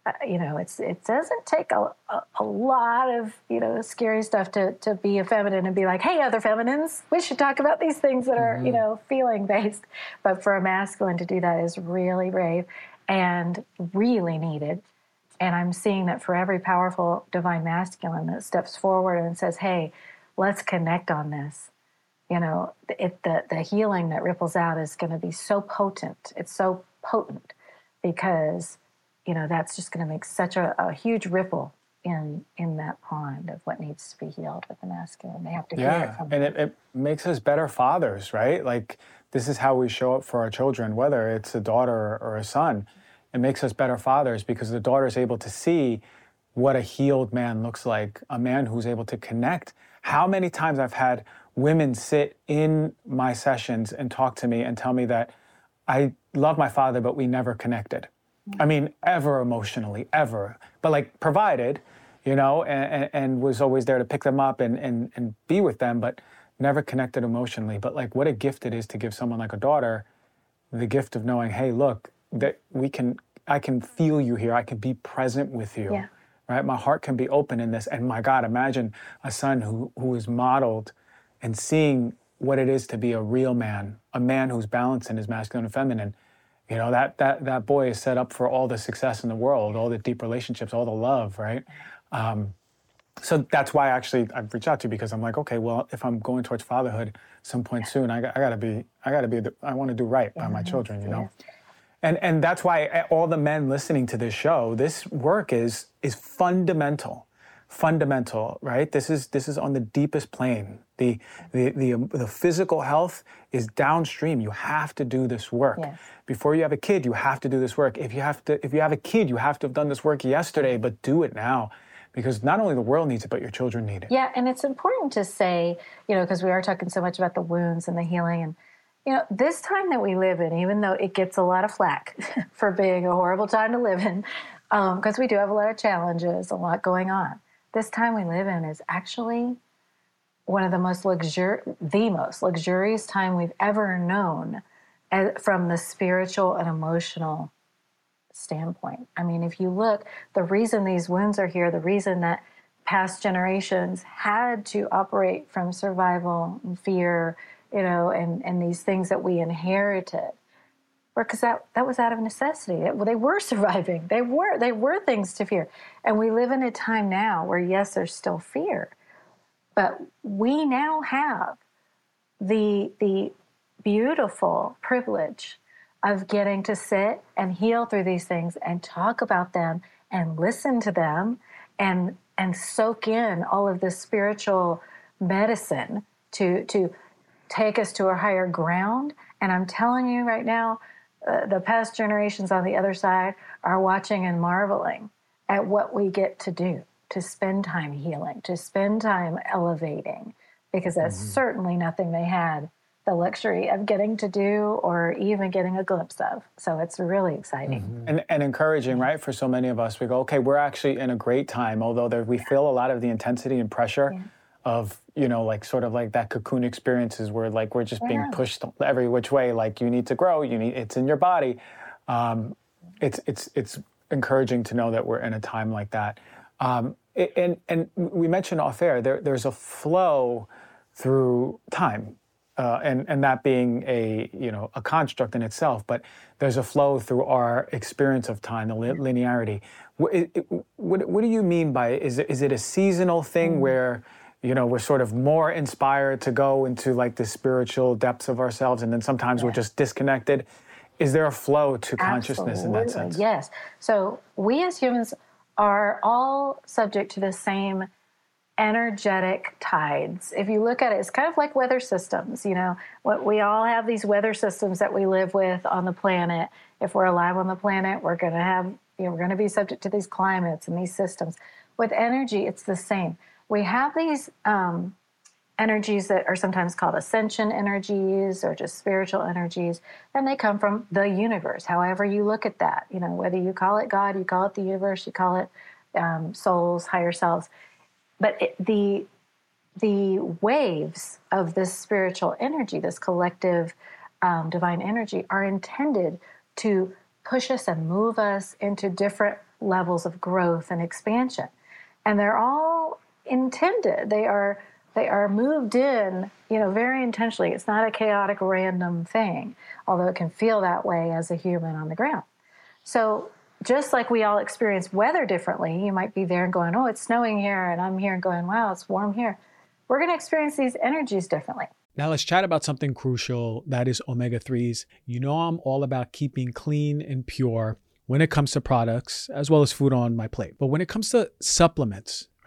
Uh, you know, it's it doesn't take a, a, a, lot of you know scary stuff to to be a feminine and be like, hey, other feminines, we should talk about these things that are mm-hmm. you know feeling based. But for a masculine to do that is really brave and really needed and I'm seeing that for every powerful divine masculine that steps forward and says, hey, let's connect on this. You know, it, the, the healing that ripples out is going to be so potent. It's so potent because, you know, that's just going to make such a, a huge ripple in in that pond of what needs to be healed with the masculine. They have to yeah, hear it from and it, it, makes us better fathers, right? Like this is how we show up for our children, whether it's a daughter or a son it makes us better fathers because the daughter is able to see what a healed man looks like, a man who's able to connect. How many times I've had women sit in my sessions and talk to me and tell me that I love my father, but we never connected. I mean, ever emotionally, ever. But like provided, you know, and, and was always there to pick them up and, and, and be with them, but never connected emotionally. But like what a gift it is to give someone like a daughter the gift of knowing, hey, look, that we can I can feel you here. I can be present with you. Yeah. Right? My heart can be open in this. And my God, imagine a son who who is modeled and seeing what it is to be a real man, a man who's balanced in his masculine and feminine. You know, that that that boy is set up for all the success in the world, all the deep relationships, all the love, right? Um, so that's why actually I've reached out to you because I'm like, okay, well, if I'm going towards fatherhood some point soon, I, I gotta be, I gotta be, the, I want to do right by my children, you know. And and that's why all the men listening to this show, this work is is fundamental, fundamental, right? This is this is on the deepest plane. The the the, um, the physical health is downstream. You have to do this work yes. before you have a kid. You have to do this work. If you have to, if you have a kid, you have to have done this work yesterday, but do it now because not only the world needs it, but your children need it. Yeah, and it's important to say, you know, because we are talking so much about the wounds and the healing and you know, this time that we live in, even though it gets a lot of flack for being a horrible time to live in, because um, we do have a lot of challenges, a lot going on. This time we live in is actually one of the most luxur- the most luxurious time we've ever known as, from the spiritual and emotional standpoint. I mean, if you look, the reason these wounds are here, the reason that past generations had to operate from survival and fear you know, and, and these things that we inherited. Because that, that was out of necessity. It, well, they were surviving. They were they were things to fear, and we live in a time now where yes, there's still fear, but we now have the the beautiful privilege of getting to sit and heal through these things and talk about them and listen to them and and soak in all of this spiritual medicine to to take us to a higher ground. And I'm telling you right now, uh, the past generations on the other side are watching and marveling at what we get to do to spend time healing, to spend time elevating, because that's mm-hmm. certainly nothing they had the luxury of getting to do or even getting a glimpse of. So it's really exciting. Mm-hmm. And, and, encouraging, right? For so many of us, we go, okay, we're actually in a great time, although there, we feel a lot of the intensity and pressure. Yeah of you know like sort of like that cocoon experiences where like we're just yeah. being pushed every which way like you need to grow you need it's in your body um, it's it's it's encouraging to know that we're in a time like that um, and and we mentioned off air there there's a flow through time uh, and and that being a you know a construct in itself but there's a flow through our experience of time the linearity what, what, what do you mean by is it, is it a seasonal thing mm. where you know we're sort of more inspired to go into like the spiritual depths of ourselves and then sometimes yeah. we're just disconnected is there a flow to consciousness Absolutely. in that sense yes so we as humans are all subject to the same energetic tides. If you look at it, it's kind of like weather systems. You know, what we all have these weather systems that we live with on the planet. If we're alive on the planet, we're going to have, you know, we're going to be subject to these climates and these systems. With energy, it's the same. We have these um, energies that are sometimes called ascension energies or just spiritual energies, and they come from the universe. However, you look at that, you know, whether you call it God, you call it the universe, you call it um, souls, higher selves but it, the the waves of this spiritual energy, this collective um, divine energy, are intended to push us and move us into different levels of growth and expansion, and they're all intended. They are they are moved in, you know, very intentionally. It's not a chaotic, random thing, although it can feel that way as a human on the ground. So just like we all experience weather differently, you might be there and going, Oh, it's snowing here, and I'm here and going, Wow, it's warm here. We're going to experience these energies differently. Now, let's chat about something crucial that is omega 3s. You know, I'm all about keeping clean and pure when it comes to products as well as food on my plate. But when it comes to supplements,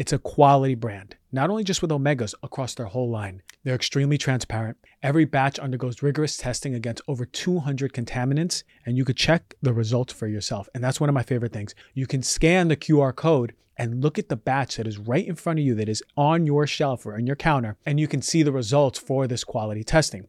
it's a quality brand, not only just with omegas across their whole line. They're extremely transparent. Every batch undergoes rigorous testing against over 200 contaminants, and you could check the results for yourself. And that's one of my favorite things. You can scan the QR code and look at the batch that is right in front of you that is on your shelf or on your counter, and you can see the results for this quality testing.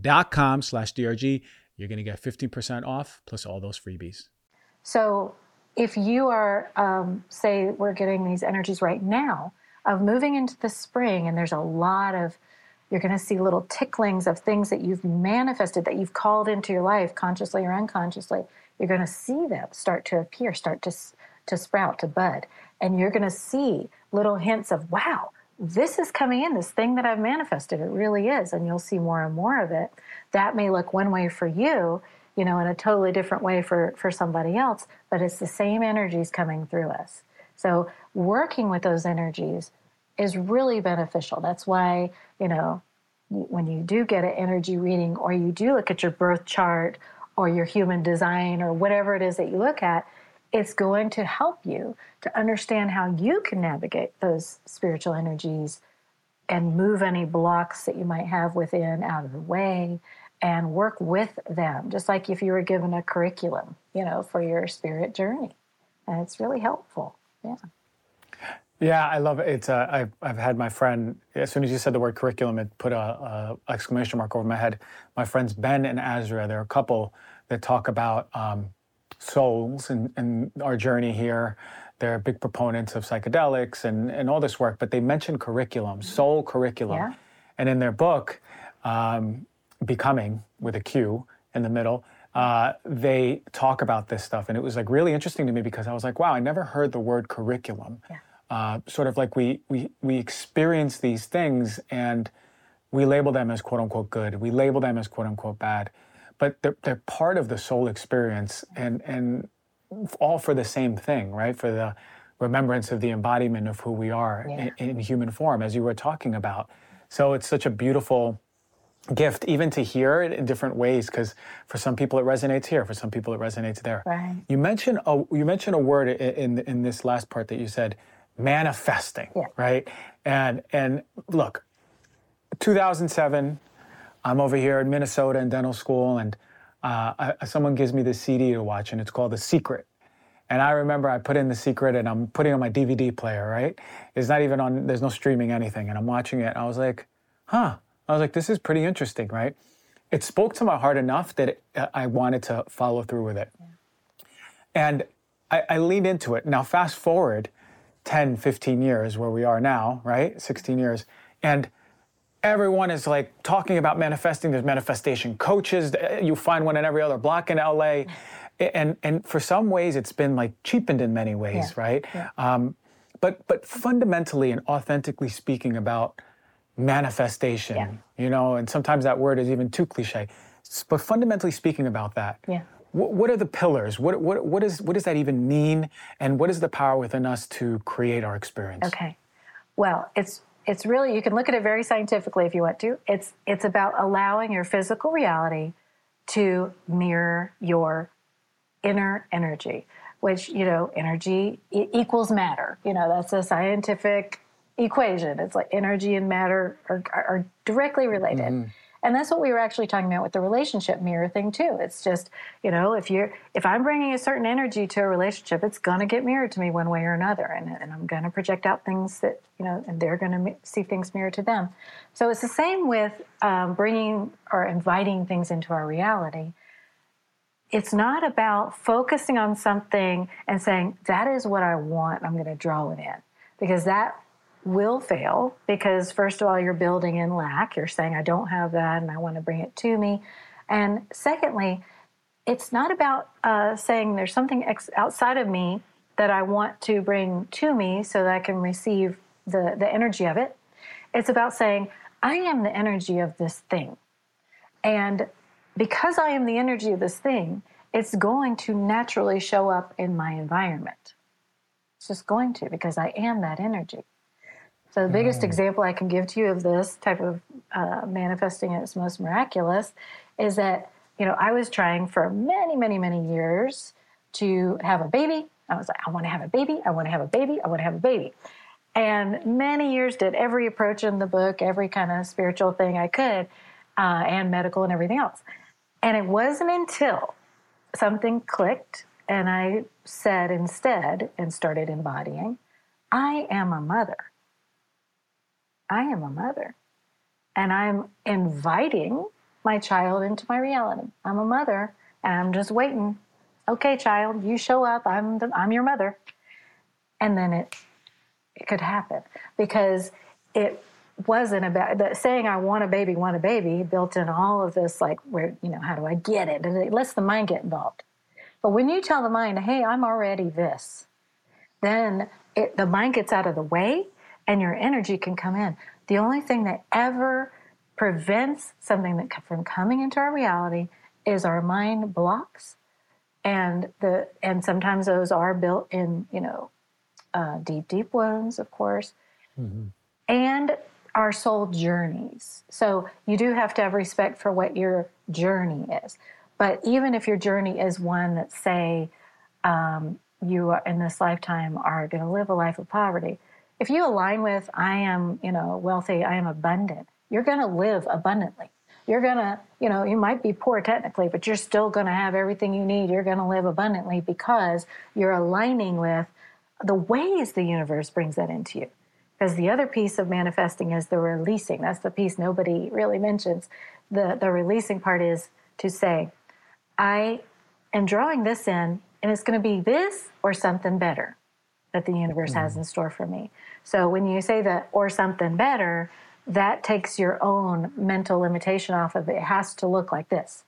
dot com slash DRG. You're going to get 15% off plus all those freebies. So if you are, um, say, we're getting these energies right now of moving into the spring, and there's a lot of, you're going to see little ticklings of things that you've manifested, that you've called into your life consciously or unconsciously. You're going to see them start to appear, start to, to sprout, to bud. And you're going to see little hints of, wow, this is coming in, this thing that I've manifested. It really is. And you'll see more and more of it. That may look one way for you, you know, in a totally different way for, for somebody else, but it's the same energies coming through us. So working with those energies is really beneficial. That's why, you know, when you do get an energy reading or you do look at your birth chart or your human design or whatever it is that you look at, it's going to help you to understand how you can navigate those spiritual energies and move any blocks that you might have within out of the way and work with them, just like if you were given a curriculum, you know, for your spirit journey. And it's really helpful. Yeah. Yeah, I love it. It's uh, I've, I've had my friend. As soon as you said the word curriculum, it put a, a exclamation mark over my head. My friends Ben and Azra, they're a couple that talk about um, souls and, and our journey here. They're big proponents of psychedelics and, and all this work, but they mention curriculum, soul curriculum. Yeah. And in their book, um, Becoming, with a Q in the middle, uh, they talk about this stuff. And it was like really interesting to me because I was like, wow, I never heard the word curriculum. Yeah. Uh, sort of like we, we, we experience these things and we label them as quote unquote good, we label them as quote unquote bad, but they're, they're part of the soul experience and, and all for the same thing, right? For the remembrance of the embodiment of who we are yeah. in, in human form, as you were talking about. So it's such a beautiful gift even to hear it in different ways because for some people it resonates here for some people it resonates there right. you mentioned a you mentioned a word in, in this last part that you said manifesting, yeah. right? And and look, 2007, I'm over here in Minnesota in dental school, and uh, I, someone gives me this CD to watch, and it's called The Secret. And I remember I put in The Secret, and I'm putting on my DVD player, right? It's not even on. There's no streaming anything, and I'm watching it. And I was like, huh. I was like, this is pretty interesting, right? It spoke to my heart enough that it, uh, I wanted to follow through with it. Yeah. And I, I leaned into it. Now, fast forward 10, 15 years where we are now, right? 16 years. And everyone is like talking about manifesting. There's manifestation coaches. You find one in every other block in LA. And, and for some ways, it's been like cheapened in many ways, yeah. right? Yeah. Um, but, but fundamentally and authentically speaking about manifestation, yeah. you know, and sometimes that word is even too cliche. But fundamentally speaking about that, yeah what, what are the pillars? What, what, what, is, what does that even mean? And what is the power within us to create our experience? Okay. Well, it's, it's really, you can look at it very scientifically if you want to. It's, it's about allowing your physical reality to mirror your inner energy, which, you know, energy equals matter. You know, that's a scientific equation. It's like energy and matter are, are directly related. Mm-hmm. And that's what we were actually talking about with the relationship mirror thing too. It's just, you know, if you're if I'm bringing a certain energy to a relationship, it's going to get mirrored to me one way or another, and, and I'm going to project out things that you know, and they're going to see things mirrored to them. So it's the same with um, bringing or inviting things into our reality. It's not about focusing on something and saying that is what I want. I'm going to draw it in because that will fail because, first of all, you're building in lack. You're saying, I don't have that and I want to bring it to me. And secondly, it's not about uh, saying there's something ex- outside of me that I want to bring to me so that I can receive the, the energy of it. It's about saying, I am the energy of this thing. And because I am the energy of this thing, it's going to naturally show up in my environment. It's just going to because I am that energy. So, the biggest mm. example I can give to you of this type of uh, manifesting its most miraculous is that, you know, I was trying for many, many, many years to have a baby. I was like, I want to have a baby. I want to have a baby. I want to have a baby. And many years did every approach in the book, every kind of spiritual thing I could, uh, and medical and everything else. And it wasn't until something clicked and I said instead and started embodying, I am a mother. I am a mother. And I'm inviting my child into my reality. I'm a mother and I'm just waiting. Okay, child, you show up. I'm the, I'm your mother. And then it it could happen because it wasn't about the saying I want a baby, want a baby built in all of this like where you know how do I get it and it lets the mind get involved. But when you tell the mind, "Hey, I'm already this," then it, the mind gets out of the way and your energy can come in. The only thing that ever prevents something that from coming into our reality is our mind blocks, and the and sometimes those are built in you know uh, deep deep wounds, of course, mm-hmm. and our soul journeys. So you do have to have respect for what your journey is. But even if your journey is one that, say, um, you are in this lifetime are going to live a life of poverty, if you align with I am, you know, wealthy, I am abundant, you're going to live abundantly. You're going to, you know, you might be poor technically, but you're still going to have everything you need. You're going to live abundantly because you're aligning with the ways the universe brings that into you. Because the other piece of manifesting is the releasing. That's the piece nobody really mentions. The, the releasing part is to say, I am drawing this in, and it's going to be this or something better that the universe mm. has in store for me. So when you say that or something better, that takes your own mental limitation off of it. It has to look like this.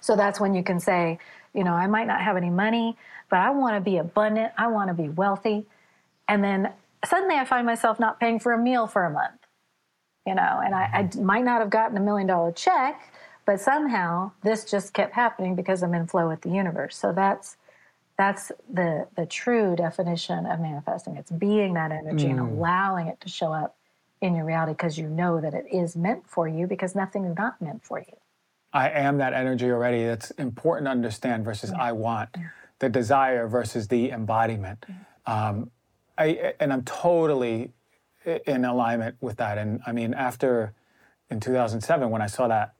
So that's when you can say, you know, I might not have any money, but I want to be abundant. I want to be wealthy. And then suddenly I find myself not paying for a meal for a month, you know, and I, I might not have gotten a million dollar check, but somehow this just kept happening because I'm in flow with the universe. So that's that's the the true definition of manifesting. It's being that energy mm. and allowing it to show up in your reality because you know that it is meant for you because nothing is not meant for you. I am that energy already. That's important to understand versus yeah. I want. Yeah. The desire versus the embodiment. Yeah. Um, I, and I'm totally in alignment with that. And I mean, after in 2007, when I saw that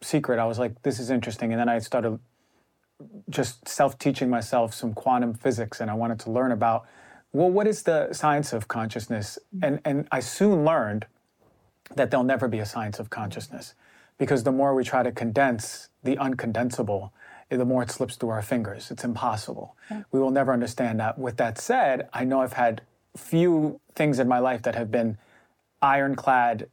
secret, I was like, this is interesting. And then I started just self teaching myself some quantum physics, and I wanted to learn about well, what is the science of consciousness? Mm-hmm. And, and I soon learned that there'll never be a science of consciousness because the more we try to condense the uncondensable, the more it slips through our fingers. It's impossible. Yeah. We will never understand that. With that said, I know I've had few things in my life that have been ironclad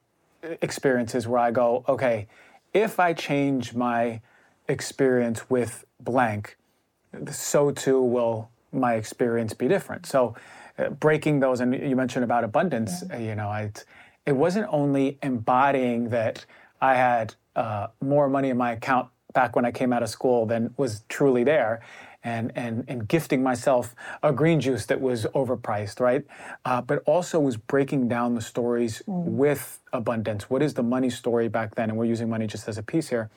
experiences where I go, okay, if I change my experience with blank, so too will my experience be different. So uh, breaking those, and you mentioned about abundance, yeah. you know, I, it wasn't only embodying that I had uh, more money in my account back when I came out of school than was truly there. And, and, and gifting myself a green juice that was overpriced, right? Uh, but also was breaking down the stories mm. with abundance. What is the money story back then? And we're using money just as a piece here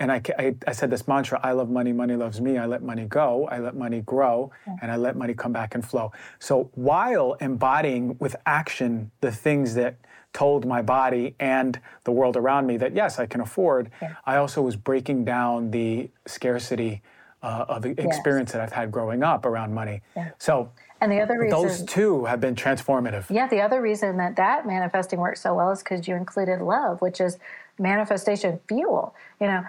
and I, I, I, said this mantra I love money, money loves me. I let money go, I let money grow, yeah. and I let money come back and flow. So while embodying with action the things that told my body and the world around me that yes, I can afford, yeah. I also was breaking down the scarcity uh, of experience yes. that I've had growing up around money. Yeah. So and the other reason those two have been transformative. Yeah, the other reason that that manifesting works so well is because you included love, which is manifestation fuel. You know,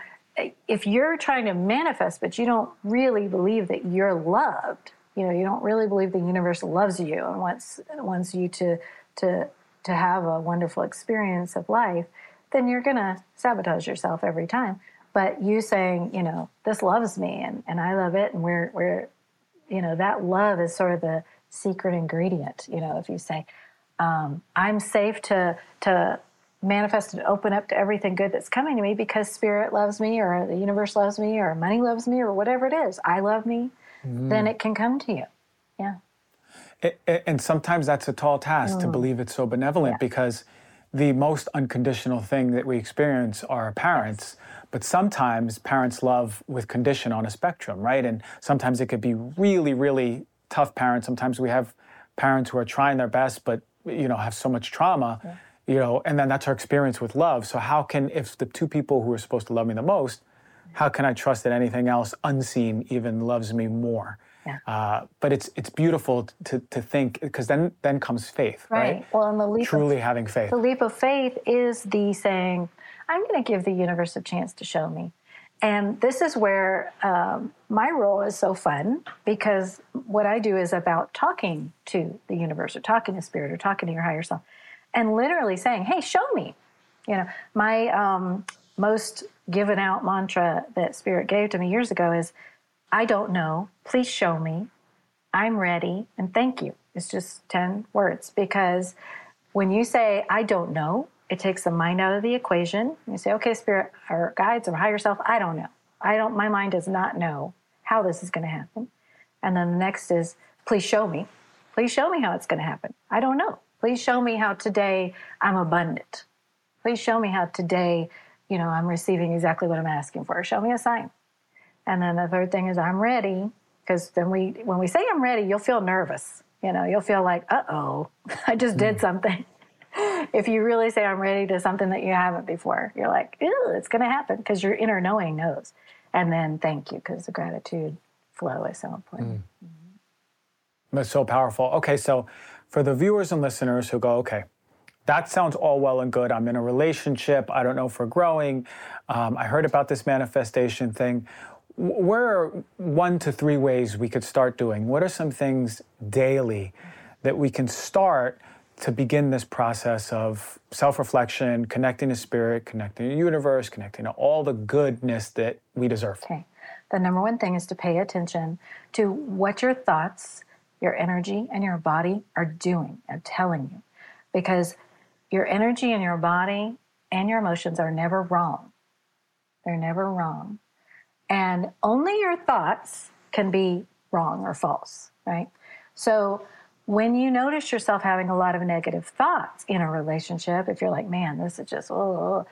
if you're trying to manifest, but you don't really believe that you're loved, you know, you don't really believe the universe loves you and wants wants you to to to have a wonderful experience of life, then you're gonna sabotage yourself every time. But you saying, you know, this loves me and, and I love it and we're we're you know, that love is sort of the secret ingredient. You know, if you say, um, I'm safe to to manifest and open up to everything good that's coming to me because spirit loves me or the universe loves me or money loves me or whatever it is i love me mm. then it can come to you yeah it, it, and sometimes that's a tall task mm. to believe it's so benevolent yeah. because the most unconditional thing that we experience are our parents yes. but sometimes parents love with condition on a spectrum right and sometimes it could be really really tough parents sometimes we have parents who are trying their best but you know have so much trauma yeah you know, and then that's our experience with love. So how can, if the two people who are supposed to love me the most, how can I trust that anything else unseen even loves me more? Yeah. Uh, but it's it's beautiful to, to think because then then comes faith, right? right? Well, and the leap truly of, having faith. The leap of faith is the saying, "I'm going to give the universe a chance to show me." And this is where um, my role is so fun because what I do is about talking to the universe or talking to spirit or talking to your higher self and literally saying, "Hey, show me." You know, my um, most given out mantra that Spirit gave to me years ago is, "I don't know. Please show me. I'm ready, and thank you." It's just ten words because when you say, "I don't know," it takes the mind out of the equation. You say, "Okay, Spirit, or guides, or higher self, I don't know. I don't. My mind does not know how this is going to happen." And then the next is, "Please show me. Please show me how it's going to happen. I don't know." Please show me how today I'm abundant. Please show me how today, you know, I'm receiving exactly what I'm asking for. Show me a sign. And then the third thing is I'm ready because then we when we say I'm ready, you'll feel nervous. You know, you'll feel like, "Uh-oh, I just did hmm. something." if you really say I'm ready to something that you haven't before, you're like, "Ew, it's going to happen" because your inner knowing knows. And then thank you because the gratitude flow is so important. Mm. That's so powerful. Okay, so for the viewers and listeners who go, okay, that sounds all well and good. I'm in a relationship. I don't know if we're growing. Um, I heard about this manifestation thing. Where are one to three ways we could start doing? What are some things daily that we can start to begin this process of self reflection, connecting to spirit, connecting to the universe, connecting to all the goodness that we deserve? Okay. The number one thing is to pay attention to what your thoughts your energy and your body are doing and telling you. Because your energy and your body and your emotions are never wrong. They're never wrong. And only your thoughts can be wrong or false, right? So when you notice yourself having a lot of negative thoughts in a relationship, if you're like, man, this is just, oh, oh, oh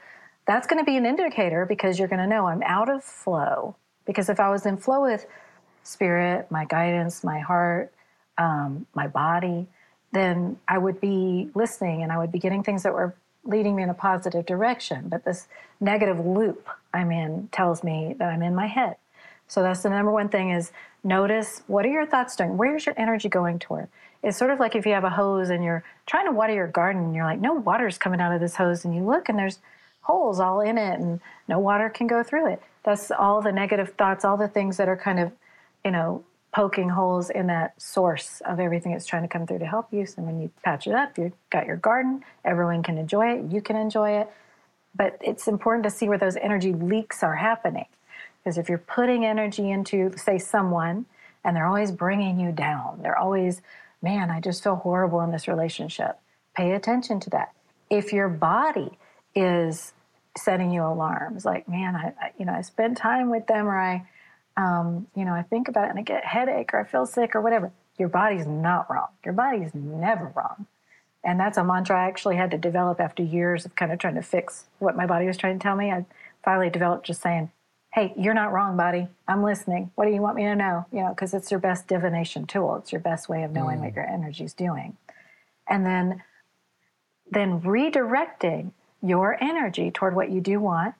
that's going to be an indicator because you're going to know I'm out of flow. Because if I was in flow with spirit, my guidance, my heart, um, my body, then I would be listening and I would be getting things that were leading me in a positive direction. But this negative loop I'm in tells me that I'm in my head. So that's the number one thing is notice what are your thoughts doing? Where's your energy going toward? It's sort of like if you have a hose and you're trying to water your garden and you're like, no water's coming out of this hose, and you look and there's holes all in it and no water can go through it. That's all the negative thoughts, all the things that are kind of, you know, poking holes in that source of everything that's trying to come through to help you. So when you patch it up, you've got your garden, everyone can enjoy it, you can enjoy it. But it's important to see where those energy leaks are happening. Because if you're putting energy into, say, someone, and they're always bringing you down, they're always, man, I just feel horrible in this relationship. Pay attention to that. If your body is setting you alarms, like, man, I, I you know, I spend time with them, or I, um, you know, I think about it and I get a headache or I feel sick or whatever. Your body's not wrong. Your body's never wrong. And that's a mantra I actually had to develop after years of kind of trying to fix what my body was trying to tell me. I finally developed just saying, hey, you're not wrong, body. I'm listening. What do you want me to know? You know, because it's your best divination tool. It's your best way of knowing mm. what your energy's doing. And then, then redirecting your energy toward what you do want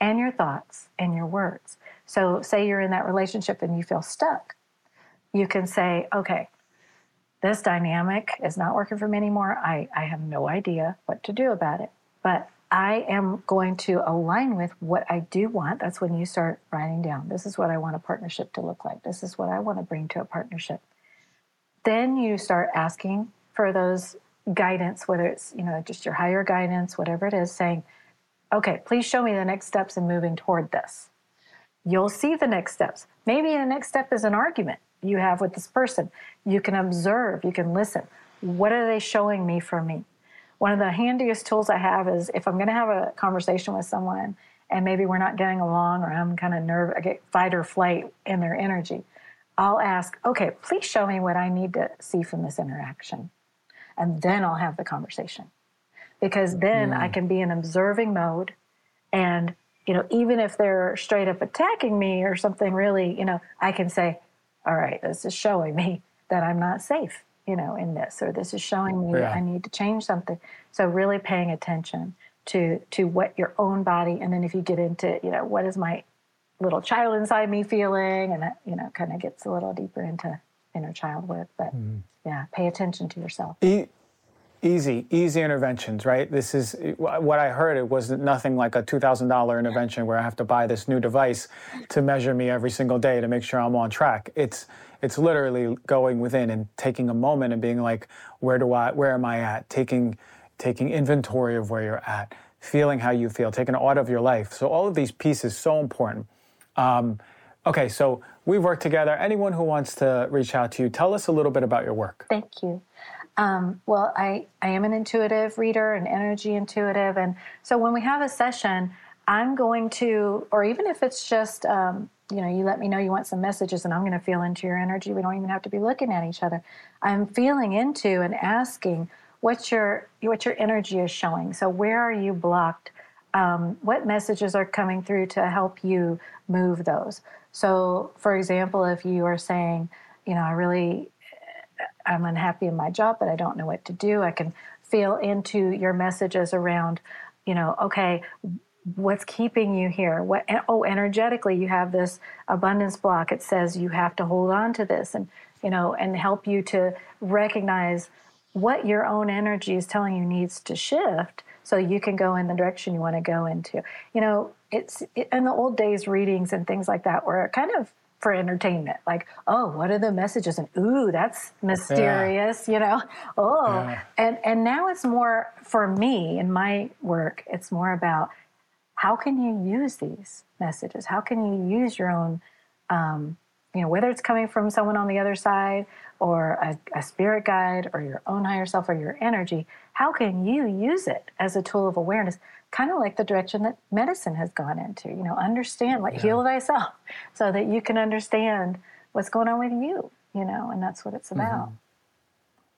and your thoughts and your words. So, say you're in that relationship and you feel stuck, you can say, okay, this dynamic is not working for me anymore. I, I have no idea what to do about it. But I am going to align with what I do want. That's when you start writing down this is what I want a partnership to look like. This is what I want to bring to a partnership. Then you start asking for those guidance, whether it's, you know, just your higher guidance, whatever it is, saying, okay, please show me the next steps in moving toward this you'll see the next steps. Maybe the next step is an argument you have with this person. You can observe, you can listen. What are they showing me for me? One of the handiest tools I have is if I'm going to have a conversation with someone and maybe we're not getting along or I'm kind of nervous, I get fight or flight in their energy, I'll ask, okay, please show me what I need to see from this interaction. And then I'll have the conversation. Because then mm. I can be in observing mode and you know, even if they're straight up attacking me or something really, you know, I can say, all right, this is showing me that I'm not safe, you know, in this, or this is showing me yeah. I need to change something. So really paying attention to to what your own body, and then if you get into, you know, what is my little child inside me feeling, and that, you know, kind of gets a little deeper into inner child work. But mm. yeah, pay attention to yourself. Easy, easy interventions, right? This is what I heard. It was nothing like a $2,000 intervention where I have to buy this new device to measure me every single day to make sure I'm on track. It's it's literally going within and taking a moment and being like, where do I, where am I at? Taking taking inventory of where you're at, feeling how you feel, taking an audit of your life. So all of these pieces so important. Um, okay, so we've worked together. Anyone who wants to reach out to you, tell us a little bit about your work. Thank you. Um, well, I, I am an intuitive reader, an energy intuitive. And so when we have a session, I'm going to, or even if it's just, um, you know, you let me know you want some messages and I'm going to feel into your energy. We don't even have to be looking at each other. I'm feeling into and asking what your what your energy is showing. So where are you blocked? Um, what messages are coming through to help you move those? So, for example, if you are saying, you know, I really I'm unhappy in my job, but I don't know what to do. I can feel into your messages around, you know, okay, what's keeping you here? What oh, energetically you have this abundance block. It says you have to hold on to this and you know, and help you to recognize what your own energy is telling you needs to shift so you can go in the direction you want to go into. You know, it's in the old days readings and things like that were kind of for entertainment. Like, oh, what are the messages? And ooh, that's mysterious, yeah. you know. Oh, yeah. and and now it's more for me in my work. It's more about how can you use these messages? How can you use your own, um, you know, whether it's coming from someone on the other side or a, a spirit guide or your own higher self or your energy. How can you use it as a tool of awareness? Kind of like the direction that medicine has gone into. You know, understand, like yeah. heal thyself, so that you can understand what's going on with you. You know, and that's what it's mm-hmm. about. Mm-hmm.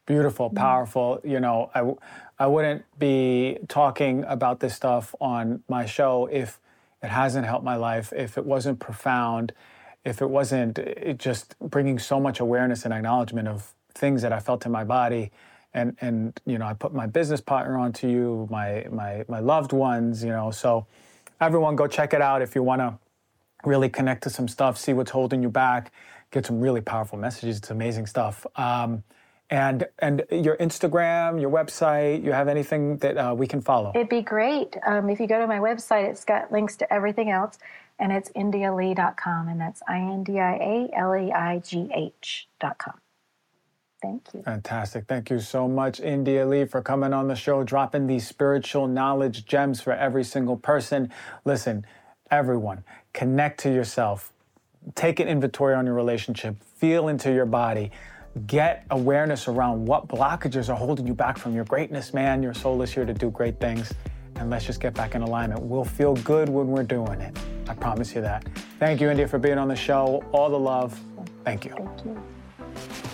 Beautiful, powerful. You know, I I wouldn't be talking about this stuff on my show if it hasn't helped my life, if it wasn't profound, if it wasn't it just bringing so much awareness and acknowledgement of things that I felt in my body and and you know I put my business partner onto you, my my my loved ones, you know. So everyone, go check it out if you want to really connect to some stuff, see what's holding you back, get some really powerful messages. It's amazing stuff. Um, and and your Instagram, your website, you have anything that uh, we can follow? It'd be great um, if you go to my website. It's got links to everything else, and it's indialeigh.com, and that's i n d i a l e i g h.com. Thank you. Fantastic. Thank you so much, India Leigh, for coming on the show, dropping these spiritual knowledge gems for every single person. Listen, everyone, connect to yourself. Take an inventory on your relationship. Feel into your body. Get awareness around what blockages are holding you back from your greatness, man. Your soul is here to do great things. And let's just get back in alignment. We'll feel good when we're doing it. I promise you that. Thank you, India, for being on the show. All the love. Thank you. Thank you.